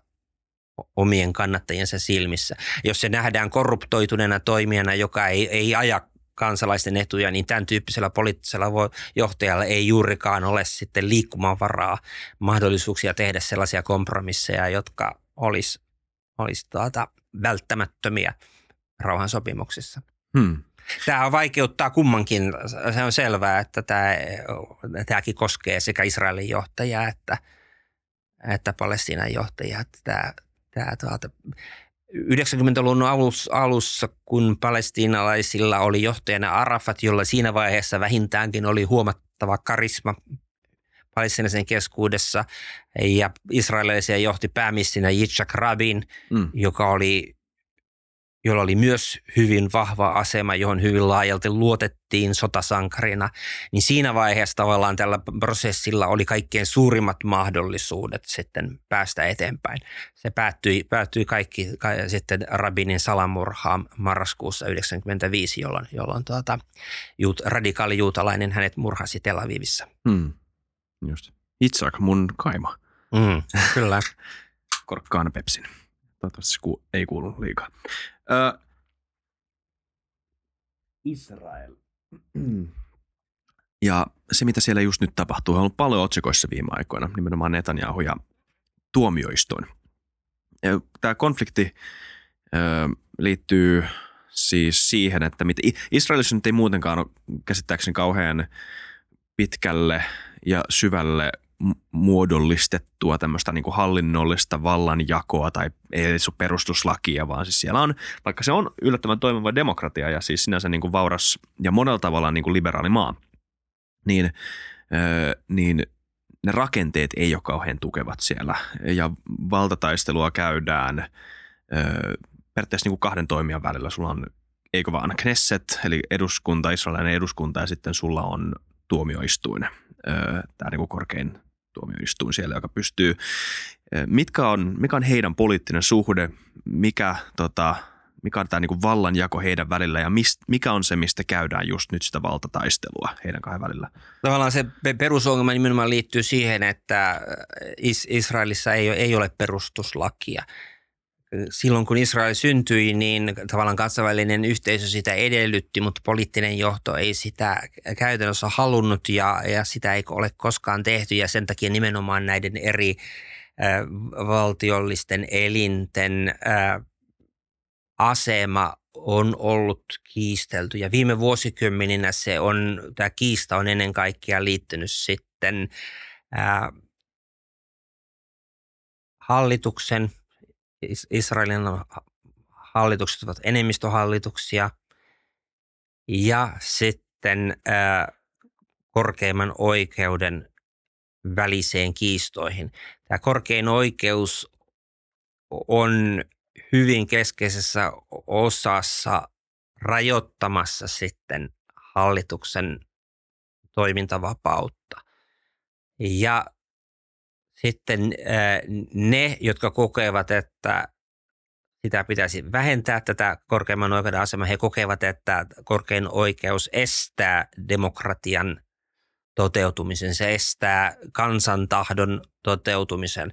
omien kannattajiensa silmissä. Jos se nähdään korruptoituneena toimijana, joka ei, ei aja kansalaisten etuja, niin tämän tyyppisellä poliittisella johtajalla ei juurikaan ole sitten liikkumavaraa, mahdollisuuksia tehdä sellaisia kompromisseja, jotka olisi, olisi tuota, välttämättömiä rauhansopimuksissa. Hmm. Tämä vaikeuttaa kummankin. Se on selvää, että tämä, tämäkin koskee sekä Israelin johtajaa että, että Palestiinan johtajaa. Tämä, tämä tuota, 90-luvun alussa, kun palestiinalaisilla oli johtajana Arafat, jolla siinä vaiheessa vähintäänkin oli huomattava karisma palestiinaisen keskuudessa ja israelilaisia johti pääministerinä Yitzhak Rabin, mm. joka oli jolla oli myös hyvin vahva asema, johon hyvin laajalti luotettiin sotasankarina, niin siinä vaiheessa tavallaan tällä prosessilla oli kaikkein suurimmat mahdollisuudet sitten päästä eteenpäin. Se päättyi, päättyi kaikki sitten Rabinin salamurhaan marraskuussa 1995, jolloin, jolloin tuota, juut, radikaali juutalainen hänet murhasi Tel Avivissa. Hmm. Just. Itsak, mun kaima. Mm, kyllä. Korkkaan pepsin. Toivottavasti ei kuulu liikaa. Ö, Israel. Ja se, mitä siellä just nyt tapahtuu, on ollut paljon otsikoissa viime aikoina, nimenomaan Netanyahu ja tuomioistuin. Tämä konflikti ö, liittyy siis siihen, että mitä, Israelissa nyt ei muutenkaan ole käsittääkseni kauhean pitkälle ja syvälle muodollistettua tämmöistä niin kuin hallinnollista vallanjakoa tai ei edes ole perustuslakia, vaan siis siellä on, vaikka se on yllättävän toimiva demokratia ja siis sinänsä niin kuin vauras ja monella tavalla niin kuin liberaali maa, niin, öö, niin ne rakenteet ei ole kauhean tukevat siellä ja valtataistelua käydään öö, periaatteessa niin kuin kahden toimijan välillä. Sulla on, eikö vaan Knesset, eli eduskunta, israelilainen eduskunta ja sitten sulla on tuomioistuin, tämä niin korkein tuomioistuin siellä, joka pystyy, mitkä on, mikä on heidän poliittinen suhde, mikä, tota, mikä on tämä niin vallanjako heidän välillä ja mist, mikä on se, mistä käydään just nyt sitä valtataistelua heidän kahden välillä? Tavallaan se perusongelma nimenomaan liittyy siihen, että Israelissa ei, ei ole perustuslakia silloin kun Israel syntyi, niin tavallaan kansainvälinen yhteisö sitä edellytti, mutta poliittinen johto ei sitä käytännössä halunnut ja, ja sitä ei ole koskaan tehty. Ja sen takia nimenomaan näiden eri äh, valtiollisten elinten äh, asema on ollut kiistelty. Ja viime vuosikymmeninä se on, tämä kiista on ennen kaikkea liittynyt sitten äh, hallituksen – Israelin hallitukset ovat enemmistöhallituksia ja sitten korkeimman oikeuden väliseen kiistoihin. Tämä korkein oikeus on hyvin keskeisessä osassa rajoittamassa sitten hallituksen toimintavapautta. Ja sitten ne, jotka kokevat, että sitä pitäisi vähentää tätä korkeimman oikeuden asemaa, he kokevat, että korkein oikeus estää demokratian toteutumisen, se estää kansantahdon toteutumisen.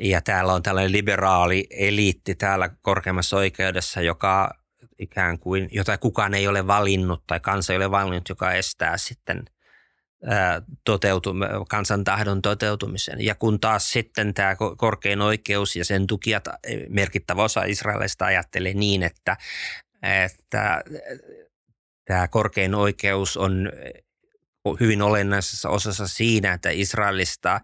Ja täällä on tällainen liberaali eliitti täällä korkeimmassa oikeudessa, joka ikään kuin, jota kukaan ei ole valinnut tai kansa ei ole valinnut, joka estää sitten – toteutum, kansan tahdon toteutumisen. Ja kun taas sitten tämä korkein oikeus ja sen tukijat, merkittävä osa Israelista ajattelee niin, että, että tämä korkein oikeus on hyvin olennaisessa osassa siinä, että Israelista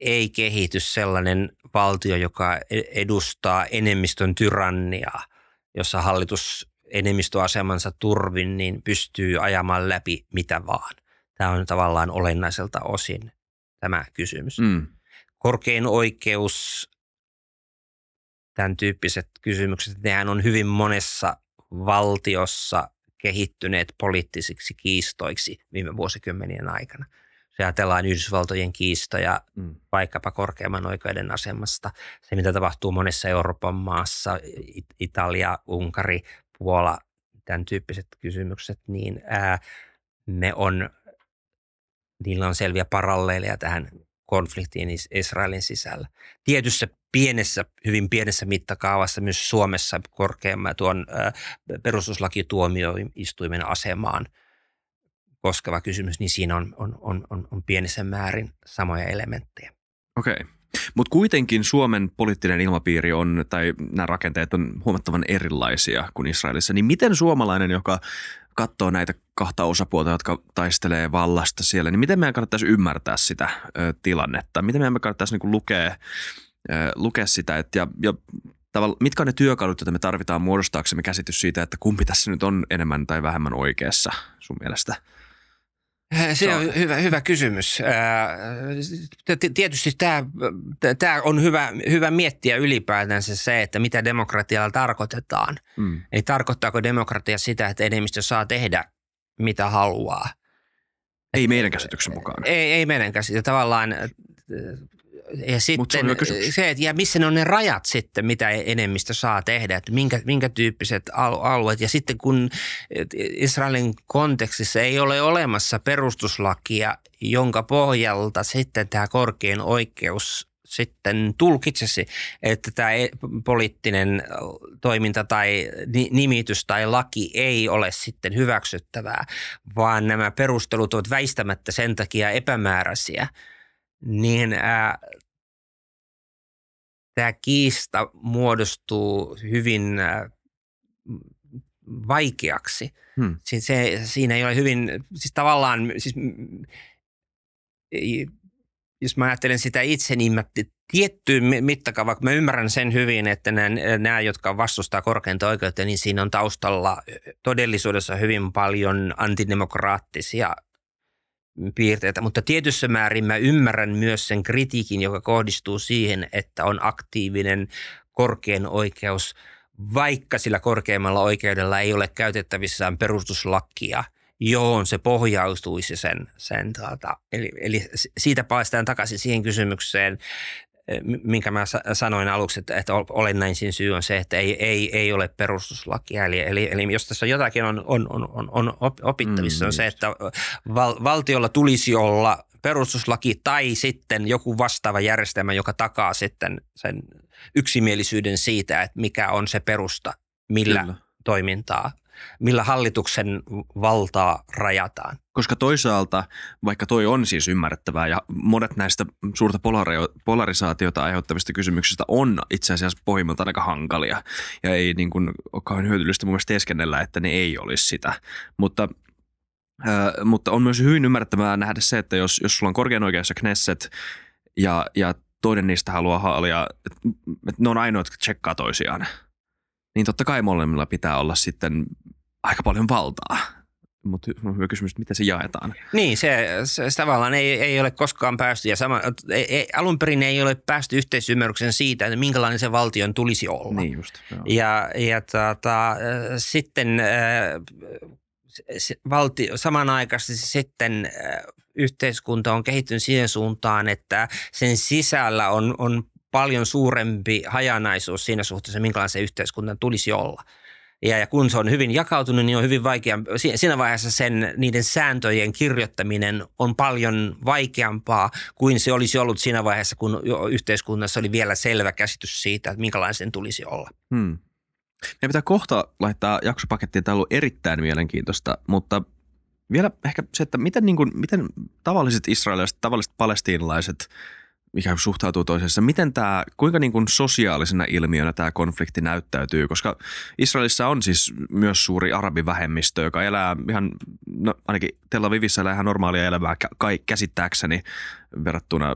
ei kehity sellainen valtio, joka edustaa enemmistön tyranniaa, jossa hallitus enemmistöasemansa turvin niin pystyy ajamaan läpi mitä vaan. Tämä on tavallaan olennaiselta osin tämä kysymys. Mm. Korkein oikeus, tämän tyyppiset kysymykset, nehän on hyvin monessa valtiossa kehittyneet poliittisiksi kiistoiksi viime vuosikymmenien aikana. Se ajatellaan Yhdysvaltojen kiistoja mm. vaikkapa korkeamman oikeuden asemasta. Se, mitä tapahtuu monessa Euroopan maassa, Italia, Unkari, Puola, tämän tyyppiset kysymykset, niin ää, ne on niillä on selviä paralleeleja tähän konfliktiin Israelin sisällä. Tietyssä pienessä, hyvin pienessä mittakaavassa myös Suomessa korkeamman tuon perustuslakituomioistuimen asemaan koskeva kysymys, niin siinä on, on, on, on, on pienessä määrin samoja elementtejä. Okei. Okay. Mutta kuitenkin Suomen poliittinen ilmapiiri on, tai nämä rakenteet on huomattavan erilaisia kuin Israelissa. Niin miten suomalainen, joka katsoo näitä kahta osapuolta, jotka taistelee vallasta siellä, niin miten meidän kannattaisi ymmärtää sitä ö, tilannetta? Miten meidän kannattaisi niin lukea, ö, lukea sitä, että ja, ja mitkä on ne työkalut, joita me tarvitaan muodostaaksemme käsitys siitä, että kumpi tässä nyt on enemmän tai vähemmän oikeassa sun mielestä? Se on hyvä, hyvä kysymys. Tietysti tämä, tämä on hyvä, hyvä miettiä ylipäätänsä se, että mitä demokratialla tarkoitetaan. Mm. Eli tarkoittaako demokratia sitä, että enemmistö saa tehdä mitä haluaa? Ei meidän käsityksen mukaan. Ei, ei meidän käsityksen. Tavallaan ja sitten se, se, että ja missä ne on ne rajat sitten, mitä enemmistö saa tehdä, että minkä, minkä tyyppiset alueet. Ja sitten kun Israelin kontekstissa ei ole olemassa perustuslakia, jonka pohjalta sitten tämä korkein oikeus sitten tulkitsisi, että tämä e-, poliittinen toiminta tai nimitys tai laki ei ole sitten hyväksyttävää, vaan nämä perustelut ovat väistämättä sen takia epämääräisiä, niin ää, tämä kiista muodostuu hyvin ää, vaikeaksi. Hmm. Siis se, siinä ei ole hyvin, siis tavallaan, siis, jos mä ajattelen sitä itse, niin mä tiettyyn mittakaavaan, mä ymmärrän sen hyvin, että nämä, nämä, jotka vastustaa korkeinta oikeutta, niin siinä on taustalla todellisuudessa hyvin paljon antidemokraattisia piirteitä, mutta tietyssä määrin mä ymmärrän myös sen kritiikin, joka kohdistuu siihen, että on aktiivinen korkein oikeus – vaikka sillä korkeimmalla oikeudella ei ole käytettävissään perustuslakia, johon se pohjautuisi sen, sen tuota, eli, eli siitä päästään takaisin siihen kysymykseen, minkä mä sanoin aluksi, että, että olennaisin syy on se, että ei, ei, ei ole perustuslakia. Eli, eli, eli jos tässä jotakin on, on, on, on opittavissa, mm, on se, että val, valtiolla tulisi olla perustuslaki tai sitten joku vastaava järjestelmä, joka takaa sitten sen yksimielisyyden siitä, että mikä on se perusta, millä Kyllä. toimintaa millä hallituksen valtaa rajataan. Koska toisaalta, vaikka toi on siis ymmärrettävää ja monet näistä suurta polarisaatiota aiheuttavista kysymyksistä on itse asiassa pohjimmiltaan aika hankalia ja ei niin kuin ole kauhean hyödyllistä mun mielestä teeskennellä, että ne ei olisi sitä. Mutta Ö, mutta on myös hyvin ymmärrettävää nähdä se, että jos, jos sulla on korkean oikeus ja Knesset ja, ja toinen niistä haluaa haalia, että ne on ainoat, jotka tsekkaa toisiaan, niin totta kai molemmilla pitää olla sitten aika paljon valtaa. Mutta on hyvä kysymys, että miten se jaetaan. Niin, se, se, se tavallaan ei, ei ole koskaan päästy, ja sama, ei, ei, alun perin ei ole päästy yhteisymmärryksen siitä, että minkälainen se valtion tulisi olla. Niin just. Joo. Ja, ja tota, sitten valtio, samanaikaisesti sitten yhteiskunta on kehittynyt siihen suuntaan, että sen sisällä on, on paljon suurempi hajanaisuus siinä suhteessa, minkälainen se yhteiskunnan tulisi olla. Ja, ja kun se on hyvin jakautunut, niin on hyvin vaikea, siinä vaiheessa sen, niiden sääntöjen kirjoittaminen on paljon vaikeampaa kuin se olisi ollut siinä vaiheessa, kun yhteiskunnassa oli vielä selvä käsitys siitä, että minkälainen sen tulisi olla. Hmm. Meidän pitää kohta laittaa jaksopakettiin. Tämä on ollut erittäin mielenkiintoista, mutta vielä ehkä se, että miten, niin kuin, miten tavalliset israelilaiset, tavalliset palestiinalaiset mikä suhtautuu toisessa. Miten tämä, kuinka niin kuin sosiaalisena ilmiönä tämä konflikti näyttäytyy, koska Israelissa on siis myös suuri arabivähemmistö, joka elää ihan, no ainakin Tel Avivissa elää ihan normaalia elämää kai, käsittääkseni verrattuna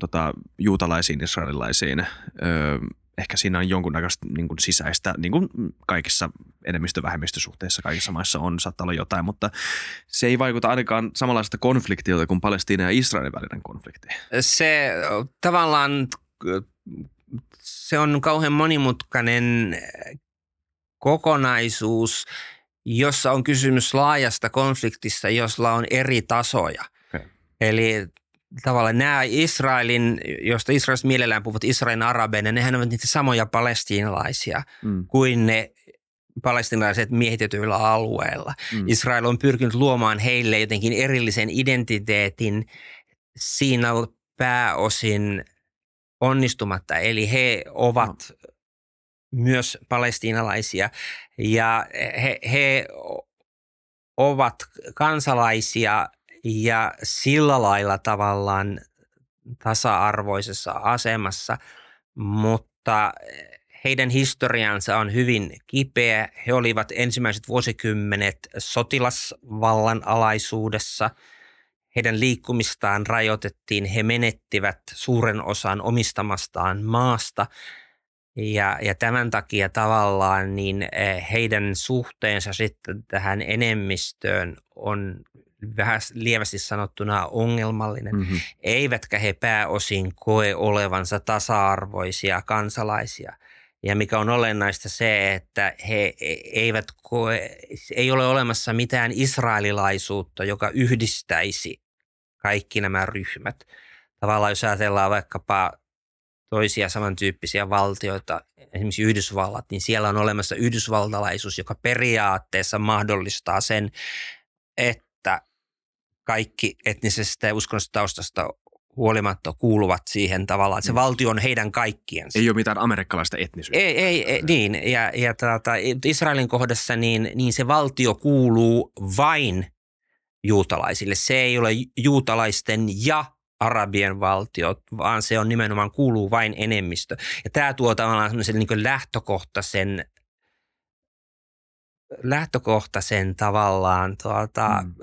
tota, juutalaisiin israelilaisiin. Öö, ehkä siinä on jonkunnäköistä niin kuin sisäistä, niin kuin kaikissa enemmistö-vähemmistösuhteissa kaikissa maissa on, saattaa olla jotain, mutta se ei vaikuta ainakaan samanlaista konfliktilta kuin Palestiina ja Israelin välinen konflikti. Se tavallaan, se on kauhean monimutkainen kokonaisuus, jossa on kysymys laajasta konfliktista, jossa on eri tasoja. Okay. Eli tavallaan nämä Israelin, josta Israelista mielellään puhut Israelin arabeina, nehän ovat niitä samoja palestiinalaisia mm. kuin ne palestinalaiset miehitetyillä alueilla. Mm. Israel on pyrkinyt luomaan heille jotenkin erillisen identiteetin siinä pääosin onnistumatta. Eli he ovat no. myös palestiinalaisia ja he, he ovat kansalaisia – ja sillä lailla tavallaan tasa-arvoisessa asemassa, mutta heidän historiansa on hyvin kipeä. He olivat ensimmäiset vuosikymmenet sotilasvallan alaisuudessa. Heidän liikkumistaan rajoitettiin. He menettivät suuren osan omistamastaan maasta. Ja, ja tämän takia tavallaan niin eh, heidän suhteensa sitten tähän enemmistöön on vähän lievästi sanottuna ongelmallinen, mm-hmm. eivätkä he pääosin koe olevansa tasa-arvoisia kansalaisia. Ja mikä on olennaista se, että he e, eivät koe, ei ole olemassa mitään israelilaisuutta, joka yhdistäisi kaikki nämä ryhmät. Tavallaan jos ajatellaan vaikkapa toisia samantyyppisiä valtioita, esimerkiksi Yhdysvallat, niin siellä on olemassa yhdysvaltalaisuus, joka periaatteessa mahdollistaa sen, että kaikki etnisestä ja uskonnollisesta taustasta huolimatta kuuluvat siihen tavallaan, että se Mm. valtio on heidän kaikkiensa. Ei ole mitään amerikkalaista etnisyyttä. Ei, ei, ei niin. Ja, ja tuota, Israelin kohdassa niin, niin se valtio kuuluu vain juutalaisille. Se ei ole juutalaisten ja arabien valtio, vaan se on nimenomaan kuuluu vain enemmistö. Ja tämä tuo tavallaan semmoisen niin lähtökohtaisen lähtökohtaisen tavallaan tuota, Mm. mm.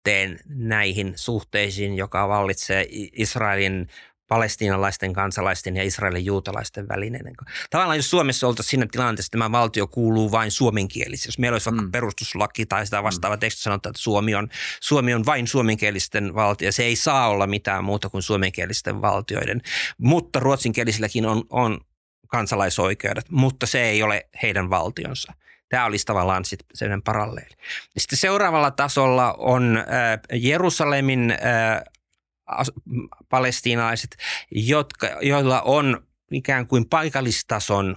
Rasitteen näihin suhteisiin, joka vallitsee Israelin palestiinalaisten kansalaisten ja Israelin juutalaisten välinen. Tavallaan jos Suomessa oltaisiin siinä tilanteessa, että tämä valtio kuuluu vain suomenkielisille, jos meillä olisi vaikka mm. perustuslaki tai sitä vastaava mm. teksti sanotaan, että Suomi on, Suomi on vain suomenkielisten valtio, se ei saa olla mitään muuta kuin suomenkielisten valtioiden, mutta ruotsinkielisilläkin on, on kansalaisoikeudet, mutta se ei ole heidän valtionsa. Tämä olisi tavallaan sitten paralleeli. Sitten seuraavalla tasolla on äh, Jerusalemin äh, palestiinalaiset, jotka, joilla on ikään kuin paikallistason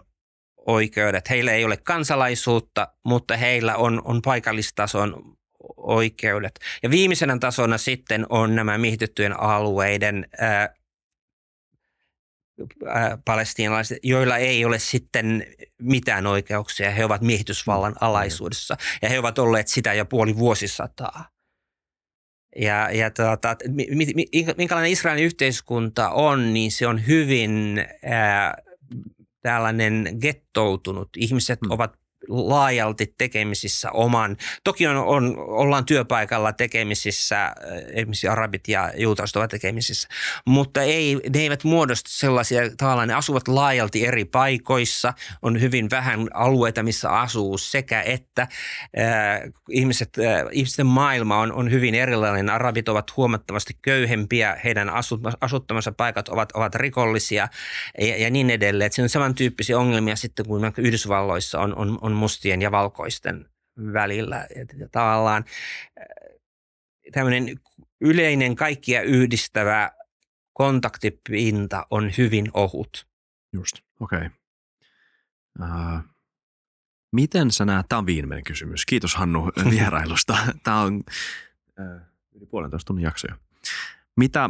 oikeudet. Heillä ei ole kansalaisuutta, mutta heillä on, on paikallistason oikeudet. Ja viimeisenä tasona sitten on nämä miehitettyjen alueiden ää, palestiinalaiset, joilla ei ole sitten mitään oikeuksia. He ovat miehitysvallan alaisuudessa ja he ovat olleet sitä jo puoli vuosisataa. Ja, ja tuota, mi, mi, mi- minkälainen Israelin yhteiskunta on, niin se on hyvin ää, tällainen gettoutunut. Ihmiset hmm. ovat laajalti tekemisissä oman, toki on, on, ollaan työpaikalla tekemisissä, äh, esimerkiksi arabit ja juutalaiset ovat tekemisissä, mutta ei, ne eivät muodosta sellaisia, tavallaan ne asuvat laajalti eri paikoissa, on hyvin vähän alueita, missä asuu sekä että äh, ihmiset, äh, ihmisten maailma on, on hyvin erilainen. Arabit ovat huomattavasti köyhempiä, heidän asut, asuttamansa paikat ovat, ovat rikollisia ja, ja niin edelleen. Et siinä on samantyyppisiä ongelmia sitten kuin Yhdysvalloissa on, on, on mustien ja valkoisten välillä. Ja tavallaan äh, tämmöinen yleinen kaikkia yhdistävä kontaktipinta on hyvin ohut. Just, okei. Okay. Uh, miten sä näet, tämä on viimeinen kysymys. Kiitos Hannu vierailusta. Tämä on uh, yli puolentoista tunnin jakso jo. Mitä,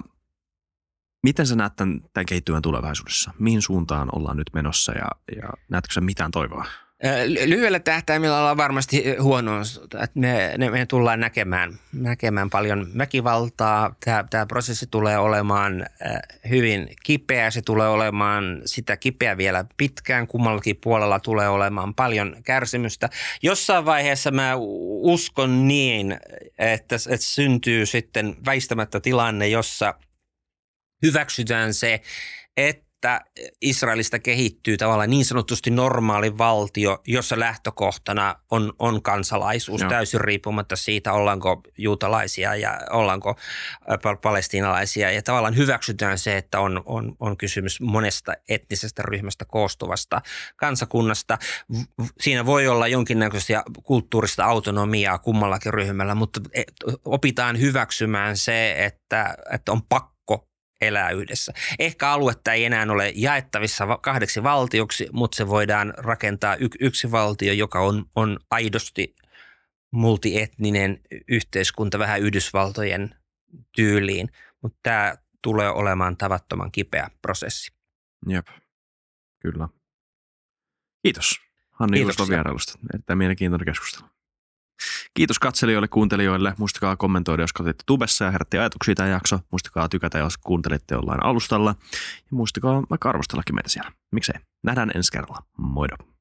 miten sä näet tämän, tämän kehittyvän tulevaisuudessa? Mihin suuntaan ollaan nyt menossa ja, ja näetkö sä mitään toivoa? Ly- Lyhyellä tähtäimellä ollaan varmasti huonoa. että Me, me tullaan näkemään, näkemään paljon väkivaltaa. Tämä, tämä prosessi tulee olemaan äh, hyvin kipeä. Se tulee olemaan sitä kipeä vielä pitkään. Kummallakin puolella tulee olemaan paljon kärsimystä. Jossain vaiheessa mä uskon niin, että, että syntyy sitten väistämättä tilanne, jossa hyväksytään se, että Israelista kehittyy tavallaan niin sanotusti normaali valtio, jossa lähtökohtana on, on kansalaisuus Joo. Täysin riippumatta siitä, ollaanko juutalaisia ja ollaanko palestiinalaisia. Ja tavallaan hyväksytään se, että on, on, on kysymys monesta etnisestä ryhmästä koostuvasta kansakunnasta. Siinä voi olla jonkinnäköistä kulttuurista autonomiaa kummallakin ryhmällä, mutta e- opitaan hyväksymään se, että, että on pakko elää yhdessä. Ehkä aluetta ei enää ole jaettavissa kahdeksi valtioksi, mutta se voidaan rakentaa y- yksi valtio, joka on, on aidosti multietninen yhteiskunta vähän Yhdysvaltojen tyyliin. Mutta tämä tulee olemaan tavattoman kipeä prosessi. Jep, kyllä. Kiitos Hannu Iloston Kiitoksia. vierailusta. Erittäin mielenkiintoinen keskustelu. Kiitos katselijoille, kuuntelijoille. Muistakaa kommentoida, jos katsotte tubessa ja herätti ajatuksia tämä jakso. Muistakaa tykätä, jos kuuntelitte jollain alustalla. Ja muistakaa vaikka arvostellakin meitä siellä. Miksei? Nähdään ensi kerralla. Moido.